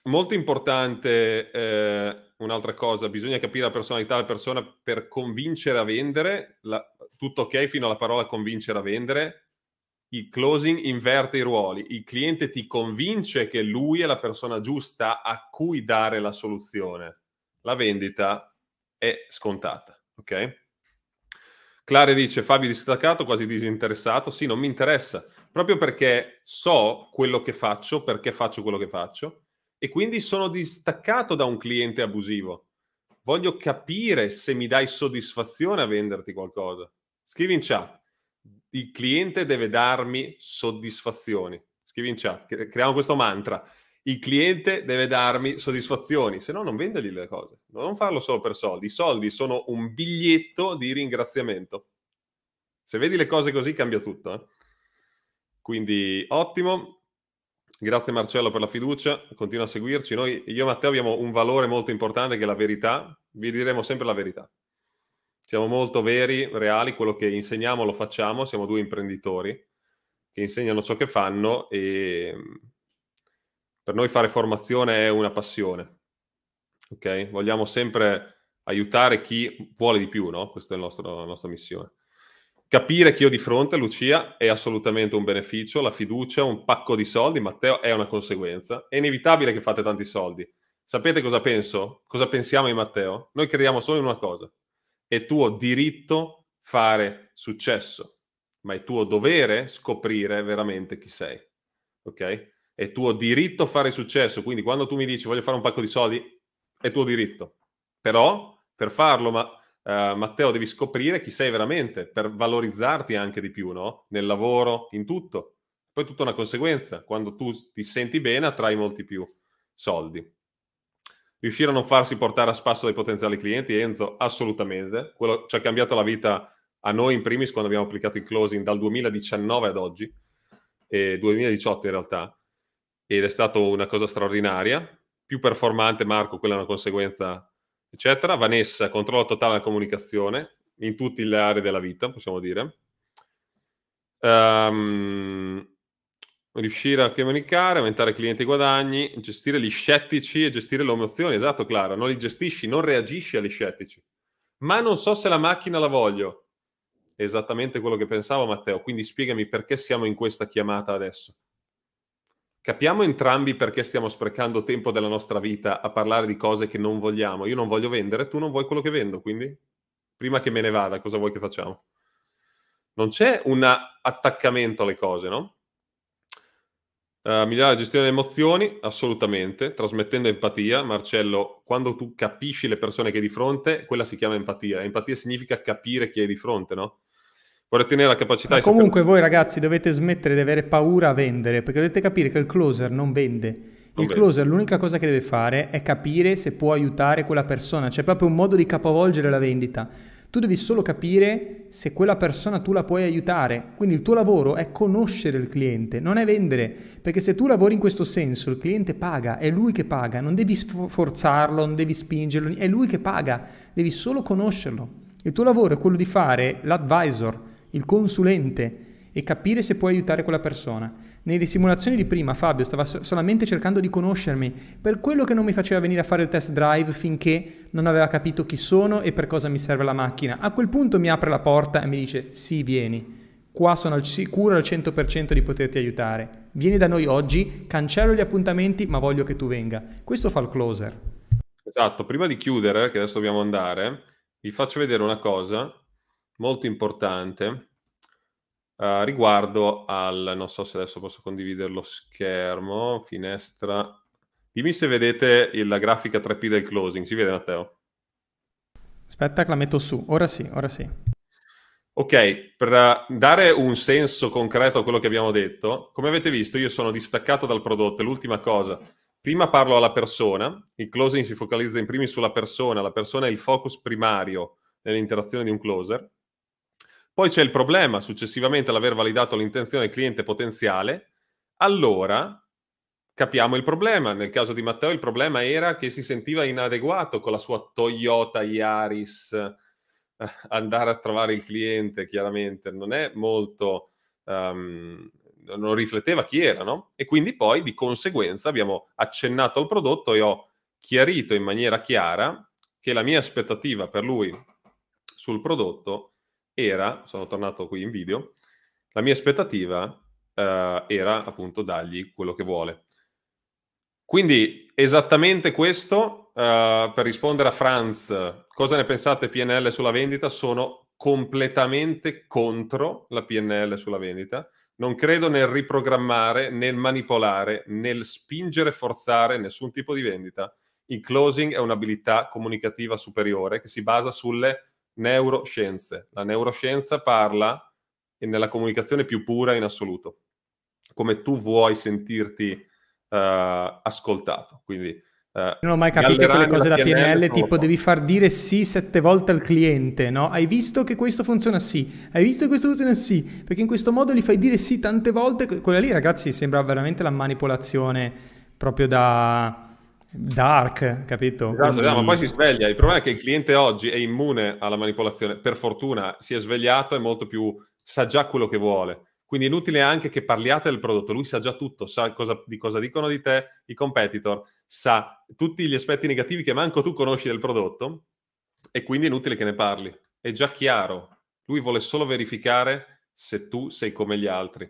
molto importante eh, un'altra cosa, bisogna capire la personalità della persona per convincere a vendere, la, tutto ok fino alla parola convincere a vendere, il closing inverte i ruoli, il cliente ti convince che lui è la persona giusta a cui dare la soluzione, la vendita è scontata, ok? Clare dice Fabio distaccato, quasi disinteressato, sì, non mi interessa proprio perché so quello che faccio, perché faccio quello che faccio, e quindi sono distaccato da un cliente abusivo. Voglio capire se mi dai soddisfazione a venderti qualcosa. Scrivi in chat. Il cliente deve darmi soddisfazioni. Scrivi in chat. Creiamo questo mantra. il cliente deve darmi soddisfazioni, se no non vendergli le cose. Non farlo solo per soldi. I soldi sono un biglietto di ringraziamento. Se vedi le cose così cambia tutto. Eh? Quindi ottimo. Grazie Marcello per la fiducia, continua a seguirci. Noi, io e Matteo abbiamo un valore molto importante che è la verità. Vi diremo sempre la verità. Siamo molto veri, reali, quello che insegniamo lo facciamo, siamo due imprenditori che insegnano ciò che fanno e per noi fare formazione è una passione. Ok? Vogliamo sempre aiutare chi vuole di più, no? Questa è nostro, la nostra missione. Capire chi ho di fronte, Lucia, è assolutamente un beneficio, la fiducia, un pacco di soldi, Matteo, è una conseguenza. È inevitabile che fate tanti soldi. Sapete cosa penso? Cosa pensiamo di Matteo? Noi crediamo solo in una cosa. È tuo diritto fare successo, ma è tuo dovere scoprire veramente chi sei. Ok? è tuo diritto fare successo. Quindi quando tu mi dici voglio fare un pacco di soldi, è tuo diritto. Però per farlo, ma, uh, Matteo, devi scoprire chi sei veramente per valorizzarti anche di più, no? Nel lavoro, in tutto. Poi tutta una conseguenza. Quando tu ti senti bene, attrai molti più soldi. Riuscire a non farsi portare a spasso dai potenziali clienti, Enzo, assolutamente. Quello ci ha cambiato la vita a noi in primis quando abbiamo applicato il closing dal 2019 ad oggi, e 2018 in realtà ed è stata una cosa straordinaria. Più performante, Marco, quella è una conseguenza, eccetera. Vanessa, controllo totale della comunicazione in tutte le aree della vita, possiamo dire. Um, riuscire a comunicare, aumentare clienti e guadagni, gestire gli scettici e gestire le emozioni. Esatto, Clara, non li gestisci, non reagisci agli scettici. Ma non so se la macchina la voglio. esattamente quello che pensavo, Matteo. Quindi spiegami perché siamo in questa chiamata adesso. Capiamo entrambi perché stiamo sprecando tempo della nostra vita a parlare di cose che non vogliamo. Io non voglio vendere, tu non vuoi quello che vendo, quindi prima che me ne vada, cosa vuoi che facciamo? Non c'è un attaccamento alle cose, no? Uh, migliorare la gestione delle emozioni, assolutamente, trasmettendo empatia. Marcello, quando tu capisci le persone che hai di fronte, quella si chiama empatia. Empatia significa capire chi hai di fronte, no? Vorrei tenere la capacità di Comunque sapere... voi ragazzi dovete smettere di avere paura a vendere, perché dovete capire che il closer non vende. Il closer l'unica cosa che deve fare è capire se può aiutare quella persona, c'è proprio un modo di capovolgere la vendita. Tu devi solo capire se quella persona tu la puoi aiutare. Quindi il tuo lavoro è conoscere il cliente, non è vendere. Perché se tu lavori in questo senso, il cliente paga, è lui che paga, non devi forzarlo, non devi spingerlo, è lui che paga, devi solo conoscerlo. Il tuo lavoro è quello di fare l'advisor, il consulente e capire se puoi aiutare quella persona. Nelle simulazioni di prima Fabio stava solamente cercando di conoscermi, per quello che non mi faceva venire a fare il test drive finché non aveva capito chi sono e per cosa mi serve la macchina. A quel punto mi apre la porta e mi dice sì, vieni. Qua sono al sicuro al 100% di poterti aiutare. Vieni da noi oggi, cancello gli appuntamenti, ma voglio che tu venga. Questo fa il closer. Esatto, prima di chiudere, che adesso dobbiamo andare, vi faccio vedere una cosa molto importante uh, riguardo al, non so se adesso posso condividere lo schermo, finestra. Dimmi se vedete la grafica 3P del closing, si vede Matteo? Aspetta che la metto su, ora sì, ora sì. Ok, per dare un senso concreto a quello che abbiamo detto, come avete visto io sono distaccato dal prodotto, l'ultima cosa. Prima parlo alla persona, il closing si focalizza in primis sulla persona, la persona è il focus primario nell'interazione di un closer. Poi c'è il problema, successivamente all'aver validato l'intenzione cliente potenziale, allora capiamo il problema. Nel caso di Matteo il problema era che si sentiva inadeguato con la sua Toyota Yaris eh, andare a trovare il cliente, chiaramente non è molto um, non rifletteva chi era, no? E quindi poi di conseguenza abbiamo accennato al prodotto e ho chiarito in maniera chiara che la mia aspettativa per lui sul prodotto era, sono tornato qui in video, la mia aspettativa uh, era appunto dargli quello che vuole. Quindi esattamente questo, uh, per rispondere a Franz, cosa ne pensate PNL sulla vendita? Sono completamente contro la PNL sulla vendita. Non credo nel riprogrammare, nel manipolare, nel spingere, forzare nessun tipo di vendita. Il closing è un'abilità comunicativa superiore che si basa sulle neuroscienze. La neuroscienza parla nella comunicazione più pura in assoluto. Come tu vuoi sentirti ascoltato. Quindi Uh, non ho mai capito quelle cose da PNL, PNL tipo devi far dire sì sette volte al cliente, no? Hai visto che questo funziona sì, hai visto che questo funziona sì, perché in questo modo gli fai dire sì tante volte. Quella lì, ragazzi, sembra veramente la manipolazione proprio da dark, capito? Esatto, Quindi... ma poi si sveglia. Il problema è che il cliente oggi è immune alla manipolazione. Per fortuna si è svegliato, è molto più, sa già quello che vuole. Quindi è inutile anche che parliate del prodotto, lui sa già tutto, sa cosa, di cosa dicono di te i competitor, sa tutti gli aspetti negativi che manco tu conosci del prodotto e quindi è inutile che ne parli. È già chiaro. Lui vuole solo verificare se tu sei come gli altri.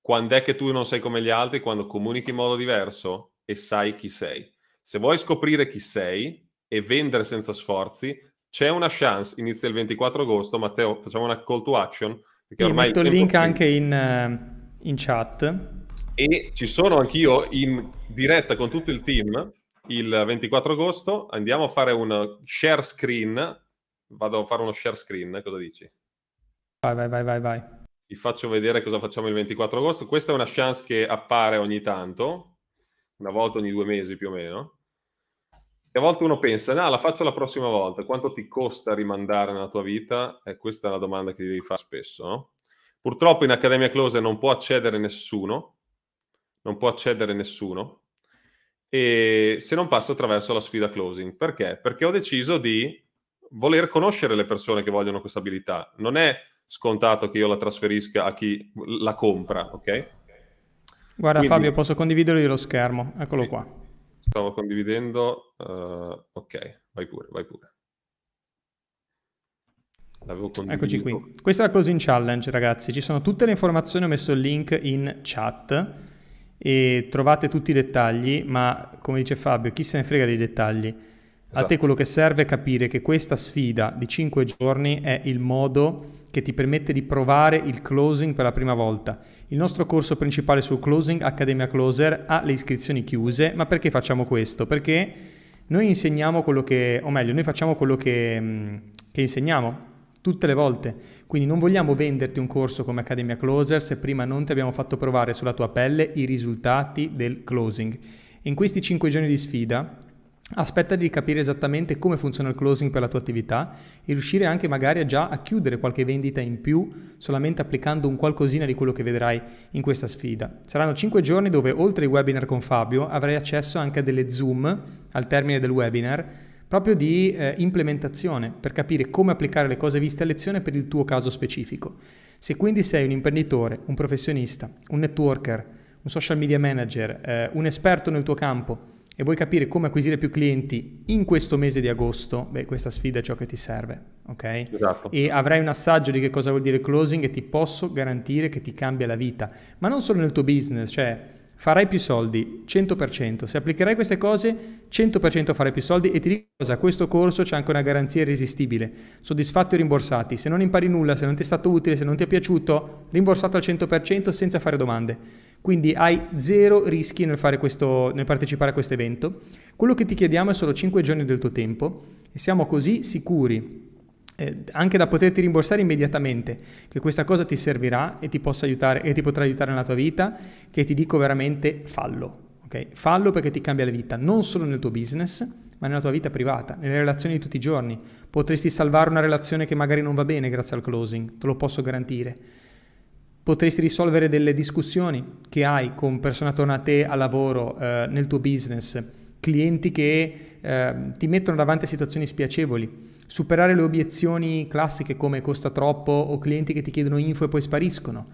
Quando è che tu non sei come gli altri? Quando comunichi in modo diverso e sai chi sei. Se vuoi scoprire chi sei e vendere senza sforzi, c'è una chance, inizia il 24 agosto, Matteo, facciamo una call to action. Perché ormai metto il link anche in, uh, in chat e ci sono anch'io in diretta con tutto il team il 24 agosto. Andiamo a fare un share screen. Vado a fare uno share screen, cosa dici? Vai, vai, vai, vai, vai. Vi faccio vedere cosa facciamo il 24 agosto. Questa è una chance che appare ogni tanto, una volta ogni due mesi più o meno. E a volte uno pensa, no, la faccio la prossima volta. Quanto ti costa rimandare nella tua vita? E questa è la domanda che ti devi fare spesso, no? Purtroppo in Accademia Close non può accedere nessuno, non può accedere nessuno, e se non passa attraverso la sfida closing. Perché? Perché ho deciso di voler conoscere le persone che vogliono questa abilità. Non è scontato che io la trasferisca a chi la compra, ok? Guarda Quindi, Fabio, posso condividere lo schermo, eccolo sì, qua. Stavo condividendo, uh, ok, vai pure, vai pure. Eccoci qui. Questa è la closing challenge, ragazzi. Ci sono tutte le informazioni, ho messo il link in chat e trovate tutti i dettagli, ma come dice Fabio, chi se ne frega dei dettagli? Esatto. A te esatto. quello che serve è capire che questa sfida di 5 giorni è il modo che ti permette di provare il closing per la prima volta. Il nostro corso principale sul closing, Accademia Closer, ha le iscrizioni chiuse, ma perché facciamo questo? Perché noi insegniamo quello che, o meglio, noi facciamo quello che, mm, che insegniamo tutte le volte. Quindi non vogliamo venderti un corso come Academia Closer se prima non ti abbiamo fatto provare sulla tua pelle i risultati del closing. In questi 5 giorni di sfida aspetta di capire esattamente come funziona il closing per la tua attività e riuscire anche magari già a chiudere qualche vendita in più solamente applicando un qualcosina di quello che vedrai in questa sfida. Saranno 5 giorni dove oltre ai webinar con Fabio avrai accesso anche a delle Zoom al termine del webinar proprio di eh, implementazione per capire come applicare le cose viste a lezione per il tuo caso specifico. Se quindi sei un imprenditore, un professionista, un networker, un social media manager, eh, un esperto nel tuo campo e vuoi capire come acquisire più clienti in questo mese di agosto, beh, questa sfida è ciò che ti serve, ok? Esatto. E avrai un assaggio di che cosa vuol dire closing e ti posso garantire che ti cambia la vita, ma non solo nel tuo business, cioè farai più soldi 100%. Se applicherai queste cose, 100% farai più soldi e ti dico cosa, questo corso c'è anche una garanzia irresistibile. Soddisfatto e rimborsati. Se non impari nulla, se non ti è stato utile, se non ti è piaciuto, rimborsato al 100% senza fare domande. Quindi hai zero rischi nel, questo, nel partecipare a questo evento. Quello che ti chiediamo è solo 5 giorni del tuo tempo e siamo così sicuri eh, anche da poterti rimborsare immediatamente, che questa cosa ti servirà e ti, possa aiutare, e ti potrà aiutare nella tua vita, che ti dico veramente fallo. Okay? Fallo perché ti cambia la vita, non solo nel tuo business, ma nella tua vita privata, nelle relazioni di tutti i giorni. Potresti salvare una relazione che magari non va bene grazie al closing, te lo posso garantire. Potresti risolvere delle discussioni che hai con persone attorno a te al lavoro, eh, nel tuo business, clienti che eh, ti mettono davanti a situazioni spiacevoli superare le obiezioni classiche come costa troppo o clienti che ti chiedono info e poi spariscono,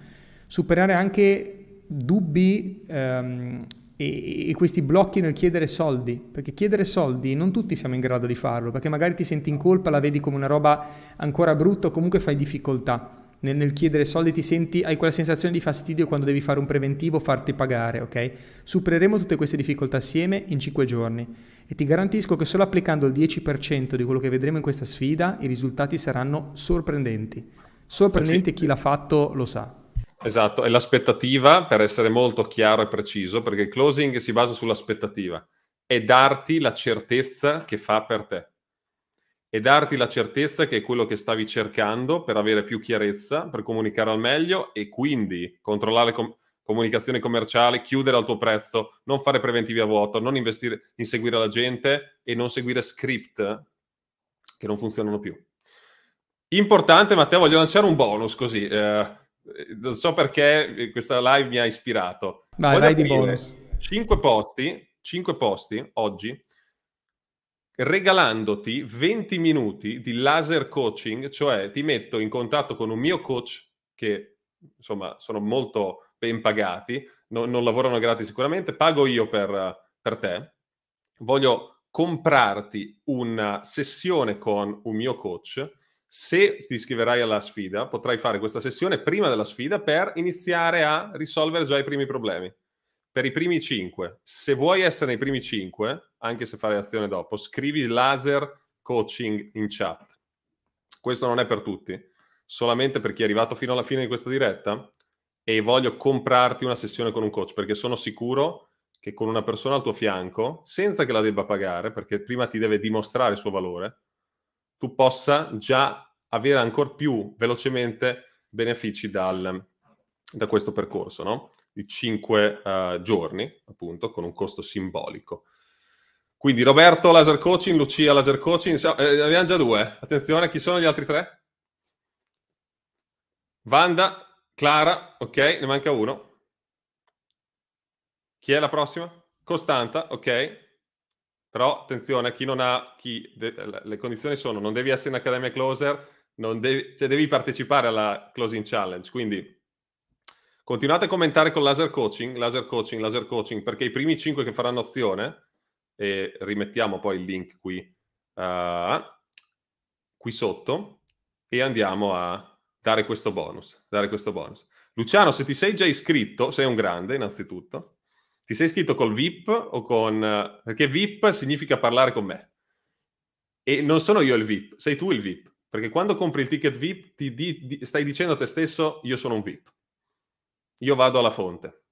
superare anche dubbi ehm, e, e, questi blocchi nel chiedere soldi, perché chiedere soldi non tutti siamo in grado di farlo, perché magari ti senti in colpa, la vedi come una roba ancora brutta o comunque fai difficoltà. Nel, nel, chiedere soldi ti senti, hai quella sensazione di fastidio quando devi fare un preventivo, farti pagare, ok? Supereremo tutte queste difficoltà assieme in 5 giorni e ti garantisco che solo applicando il 10% di quello che vedremo in questa sfida i risultati saranno sorprendenti. Sorprendenti, sì. chi l'ha fatto lo sa. Esatto, e l'aspettativa, per essere molto chiaro e preciso, perché il closing si basa sull'aspettativa, è darti la certezza che fa per te. E darti la certezza che è quello che stavi cercando per avere più chiarezza, per comunicare al meglio e quindi controllare, com- comunicazione commerciale, chiudere al tuo prezzo, non fare preventivi a vuoto, non investire, inseguire la gente e non seguire script che non funzionano più. Importante, Matteo, voglio lanciare un bonus così. Eh, non so perché questa live mi ha ispirato. Vai, vai di bonus. 5 posti, 5 posti oggi regalandoti 20 minuti di laser coaching, cioè ti metto in contatto con un mio coach che insomma sono molto ben pagati, no, non lavorano gratis sicuramente, pago io per, per te, voglio comprarti una sessione con un mio coach. Se ti iscriverai alla sfida, potrai fare questa sessione prima della sfida per iniziare a risolvere già i primi problemi per i primi 5. Se vuoi essere nei primi 5, anche se fai azione dopo, scrivi laser coaching in chat. Questo non è per tutti, solamente per chi è arrivato fino alla fine di questa diretta e voglio comprarti una sessione con un coach, perché sono sicuro che con una persona al tuo fianco, senza che la debba pagare, perché prima ti deve dimostrare il suo valore, tu possa già avere ancora più velocemente benefici dal, da questo percorso, no? di 5 uh, eh, giorni, appunto, con un costo simbolico. Quindi Roberto laser coaching, Lucia laser coaching, eh, abbiamo già due. Attenzione, chi sono gli altri tre? Vanda, Clara, ok, ne manca uno. Chi è la prossima? Costanta, ok. Però attenzione, chi non ha, chi, de, le condizioni sono, non devi essere in Accademia Closer, devi, cioè devi partecipare alla Closing Challenge, quindi Continuate a commentare con laser coaching, laser coaching, laser coaching, perché i primi 5 che faranno azione, e rimettiamo poi il link qui, uh, qui sotto, e andiamo a dare questo bonus, dare questo bonus. Luciano, se ti sei già iscritto, sei un grande innanzitutto, ti sei iscritto col VIP o con... perché VIP significa parlare con me. E non sono io il VIP, sei tu il VIP. Perché quando compri il ticket VIP ti di, di, stai dicendo a te stesso io sono un VIP io vado alla fonte.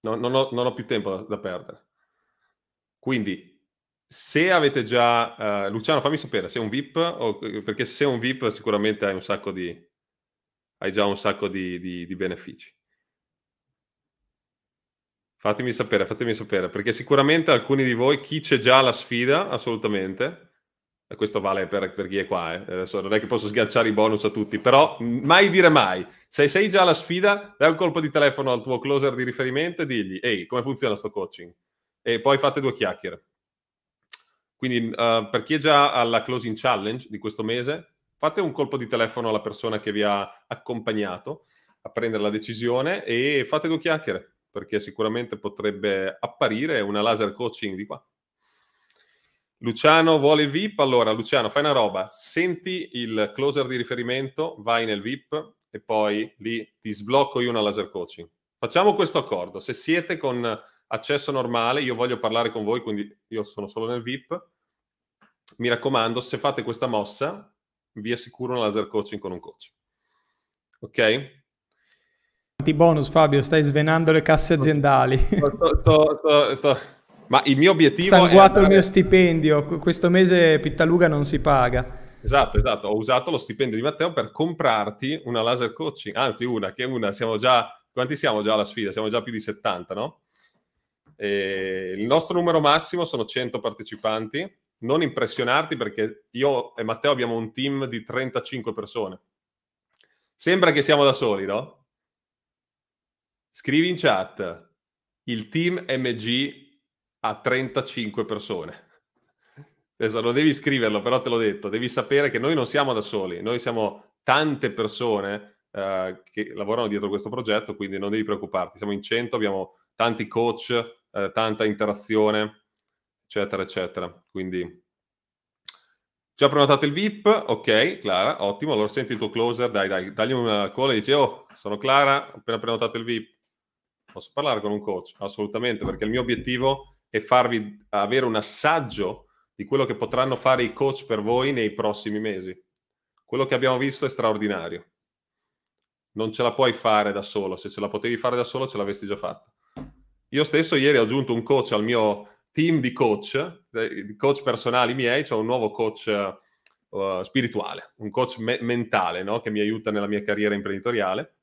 No, non, ho, non, ho, più tempo da, da, perdere. Quindi, se avete già... Uh, Luciano, fammi sapere, sei un VIP? O, perché se sei un VIP sicuramente hai un sacco di... hai già un sacco di, di, di benefici. Fatemi sapere, fatemi sapere, perché sicuramente alcuni di voi, chi c'è già la sfida, assolutamente, e questo vale per, per chi è qua, eh. adesso non è che posso sganciare i bonus a tutti, però mai dire mai. Se sei già alla sfida, dai un colpo di telefono al tuo closer di riferimento e digli, ehi, come funziona sto coaching? E poi fate due chiacchiere. Quindi uh, per chi è già alla closing challenge di questo mese, fate un colpo di telefono alla persona che vi ha accompagnato a prendere la decisione e fate due chiacchiere, perché sicuramente potrebbe apparire una laser coaching di qua. Luciano vuole il VIP, allora Luciano fai una roba, senti il closer di riferimento, vai nel VIP e poi lì ti sblocco io una laser coaching. Facciamo questo accordo, se siete con accesso normale, io voglio parlare con voi, quindi io sono solo nel VIP, mi raccomando, se fate questa mossa, vi assicuro una laser coaching con un coach. Ok? Quanti bonus Fabio, stai svenando le casse aziendali. sto, sto, sto, ma il mio obiettivo Sanguato è andare... il mio stipendio, questo mese Pittaluga non si paga. Esatto, esatto, ho usato lo stipendio di Matteo per comprarti una laser coaching, anzi una, che una, siamo già, quanti siamo già alla sfida? Siamo già più di 70, no? E il nostro numero massimo sono 100 partecipanti, non impressionarti perché io e Matteo abbiamo un team di 35 persone. Sembra che siamo da soli, no? Scrivi in chat, il team MG a 35 persone. Adesso non devi scriverlo, però te l'ho detto, devi sapere che noi non siamo da soli, noi siamo tante persone eh, che lavorano dietro questo progetto, quindi non devi preoccuparti, siamo in 100, abbiamo tanti coach, eh, tanta interazione, eccetera, eccetera. Quindi già prenotato il VIP, ok, Clara, ottimo, allora senti il tuo closer, dai, dai, dagli una call e dici, oh, sono Clara, ho appena prenotato il VIP. Posso parlare con un coach? Assolutamente, perché il mio obiettivo e farvi avere un assaggio di quello che potranno fare i coach per voi nei prossimi mesi. Quello che abbiamo visto è straordinario. Non ce la puoi fare da solo, se ce la potevi fare da solo ce l'avresti già fatta. Io stesso ieri ho aggiunto un coach al mio team di coach, eh, di coach personali miei, c'è cioè un nuovo coach uh, spirituale, un coach me- mentale no? che mi aiuta nella mia carriera imprenditoriale,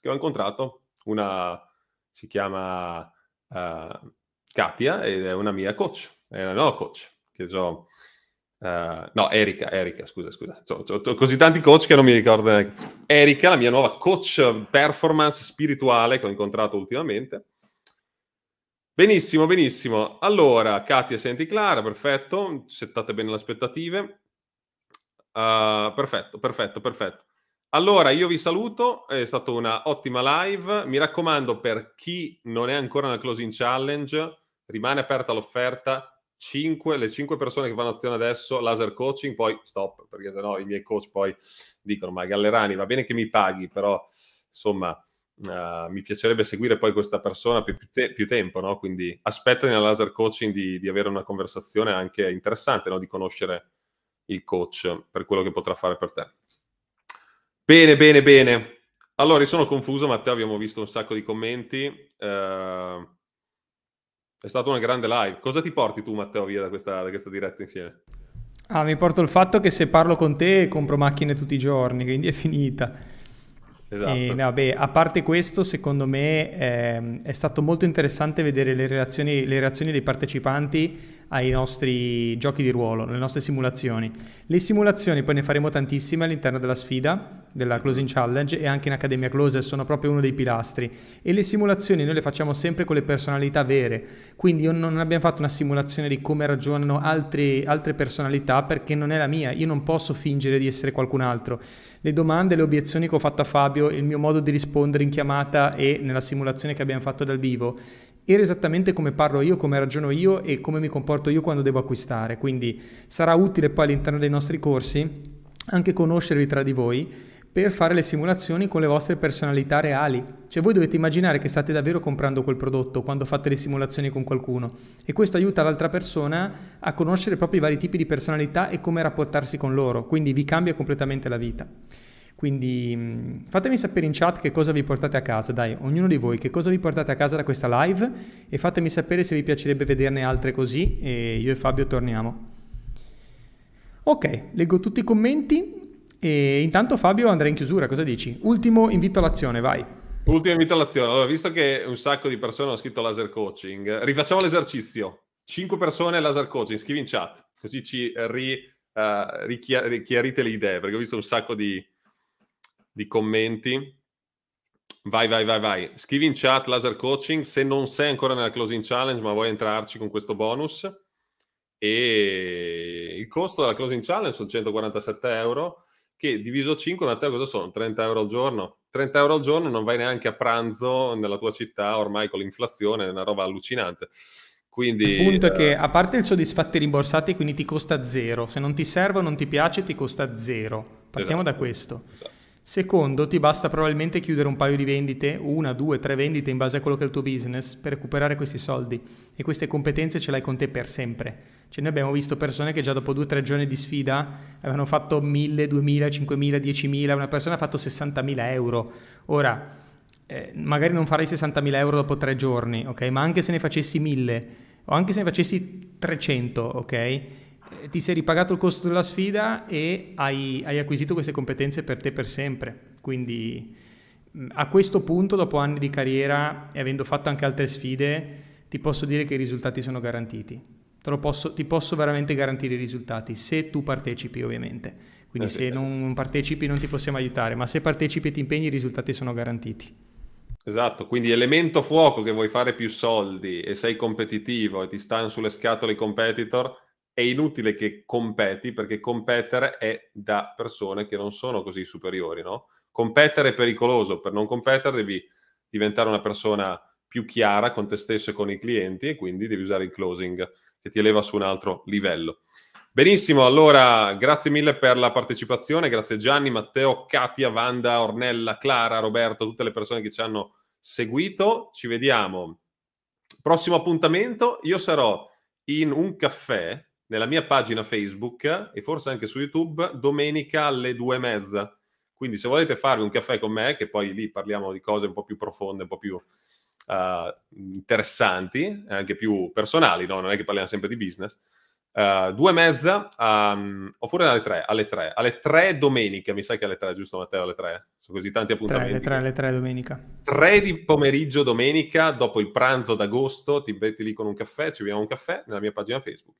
che ho incontrato una si chiama uh, Katia ed è una mia coach, è una nuova coach, che so, uh, no, Erika, Erika, scusa, scusa, ho, ho, ho così tanti coach che non mi ricordo. Erika, la mia nuova coach performance spirituale che ho incontrato ultimamente. Benissimo, benissimo. Allora, Katia, senti Clara, perfetto, settate bene le aspettative. Uh, perfetto, perfetto, perfetto. Allora, io vi saluto, è stata una ottima live. Mi raccomando, per chi non è ancora nel closing challenge, rimane aperta l'offerta. 5, le 5 persone che fanno azione adesso, laser coaching, poi stop, perché sennò i miei coach poi dicono, ma Gallerani, va bene che mi paghi, però insomma, uh, mi piacerebbe seguire poi questa persona per più, te- più tempo, no? Quindi aspetta nel laser coaching di, di, avere una conversazione anche interessante, no? Di conoscere il coach per quello che potrà fare per te. Bene, bene, bene. Allora, io sono confuso, Matteo, abbiamo visto un sacco di commenti. Uh, è stata una grande live. Cosa ti porti tu, Matteo, via da questa, da questa diretta insieme? Ah, mi porto il fatto che se parlo con te compro macchine tutti i giorni, quindi è finita. Esatto. E, vabbè, a parte questo, secondo me eh, è stato molto interessante vedere le reazioni, le reazioni dei partecipanti ai nostri giochi di ruolo, alle nostre simulazioni. Le simulazioni poi ne faremo tantissime all'interno della sfida, della Closing Challenge e anche in Accademia Closer sono proprio uno dei pilastri e le simulazioni noi le facciamo sempre con le personalità vere, quindi io non abbiamo fatto una simulazione di come ragionano altri, altre personalità perché non è la mia, io non posso fingere di essere qualcun altro. Le domande, le obiezioni che ho fatto a Fabio, il mio modo di rispondere in chiamata e nella simulazione che abbiamo fatto dal vivo era esattamente come parlo io, come ragiono io e come mi comporto io quando devo acquistare. Quindi sarà utile poi all'interno dei nostri corsi anche conoscervi tra di voi per fare le simulazioni con le vostre personalità reali. Cioè voi dovete immaginare che state davvero comprando quel prodotto quando fate le simulazioni con qualcuno e questo aiuta l'altra persona a conoscere proprio i vari tipi di personalità e come rapportarsi con loro, quindi vi cambia completamente la vita. Quindi mm, fatemi sapere in chat che cosa vi portate a casa, dai, ognuno di voi, che cosa vi portate a casa da questa live e fatemi sapere se vi piacerebbe vederne altre così e io e Fabio torniamo. Ok, leggo tutti i commenti e intanto Fabio andrà in chiusura, cosa dici? Ultimo invito all'azione, vai. Ultimo invito all'azione. Allora, visto che un sacco di persone hanno scritto laser coaching, rifacciamo l'esercizio. 5 persone laser coaching, scrivi in chat, così ci ri, uh, richiarite le idee, perché ho visto un sacco di, di commenti. Vai, vai, vai, vai. Scrivi in chat laser coaching se non sei ancora nella closing challenge ma vuoi entrarci con questo bonus. E il costo della closing challenge sono 147 euro che diviso 5 a te cosa sono? 30 euro al giorno. 30 euro al giorno non vai neanche a pranzo nella tua città ormai con l'inflazione, è una roba allucinante. Quindi, il punto è che eh, a parte il soddisfatti rimborsati, quindi ti costa zero. Se non ti serve o non ti piace, ti costa zero. Partiamo esatto, da questo. Esatto. Secondo, ti basta probabilmente chiudere un paio di vendite, una, due, tre vendite in base a quello che è il tuo business per recuperare questi soldi e queste competenze ce l'hai con te per sempre. Cioè noi abbiamo visto persone che già dopo due o tre giorni di sfida avevano fatto 1000, 2000, 5000, 10000, una persona ha fatto 60.000 euro. Ora, eh, magari non farai 60.000 euro dopo tre giorni, ok? Ma anche se ne facessi 1000 o anche se ne facessi 300, ok? Eh, ti sei ripagato il costo della sfida e hai, hai acquisito queste competenze per te per sempre. Quindi a questo punto, dopo anni di carriera e avendo fatto anche altre sfide, ti posso dire che i risultati sono garantiti. Posso, ti posso veramente garantire i risultati, se tu partecipi ovviamente. Quindi eh, se non partecipi non ti possiamo aiutare, ma se partecipi e ti impegni i risultati sono garantiti. Esatto, quindi elemento fuoco che vuoi fare più soldi e sei competitivo e ti stanno sulle scatole i competitor, è inutile che competi perché competere è da persone che non sono così superiori, no? Competere è pericoloso, per non competere devi diventare una persona più chiara con te stesso e con i clienti e quindi devi usare il closing che ti eleva su un altro livello. Benissimo, allora grazie mille per la partecipazione, grazie Gianni, Matteo, Katia, Wanda, Ornella, Clara, Roberto, tutte le persone che ci hanno seguito. Ci vediamo. Prossimo appuntamento, io sarò in un caffè nella mia pagina Facebook e forse anche su YouTube domenica alle due e mezza. Quindi se volete farvi un caffè con me, che poi lì parliamo di cose un po' più profonde, un po' più uh, interessanti, anche più personali, no? non è che parliamo sempre di business, Uh, due e mezza, um, oppure alle tre, alle tre, alle tre domenica, mi sa che alle tre, giusto Matteo, alle tre? Sono così tanti appuntamenti. Alle tre, alle tre domenica. Tre di pomeriggio domenica, dopo il pranzo d'agosto, ti metti lì con un caffè, ci beviamo un caffè nella mia pagina Facebook.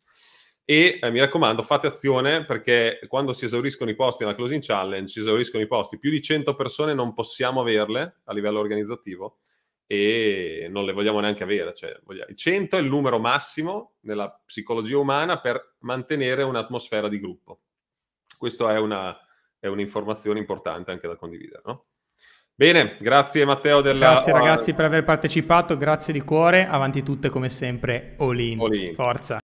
E eh, mi raccomando, fate azione perché quando si esauriscono i posti nella closing challenge, si esauriscono i posti, più di 100 persone non possiamo averle a livello organizzativo e non le vogliamo neanche avere. Cioè, vogliamo... 100 è il numero massimo nella psicologia umana per mantenere un'atmosfera di gruppo. Questa è, una, è un'informazione importante anche da condividere. No? Bene, grazie Matteo. Della... Grazie ragazzi per aver partecipato, grazie di cuore, avanti tutte come sempre, all in. All in. Forza.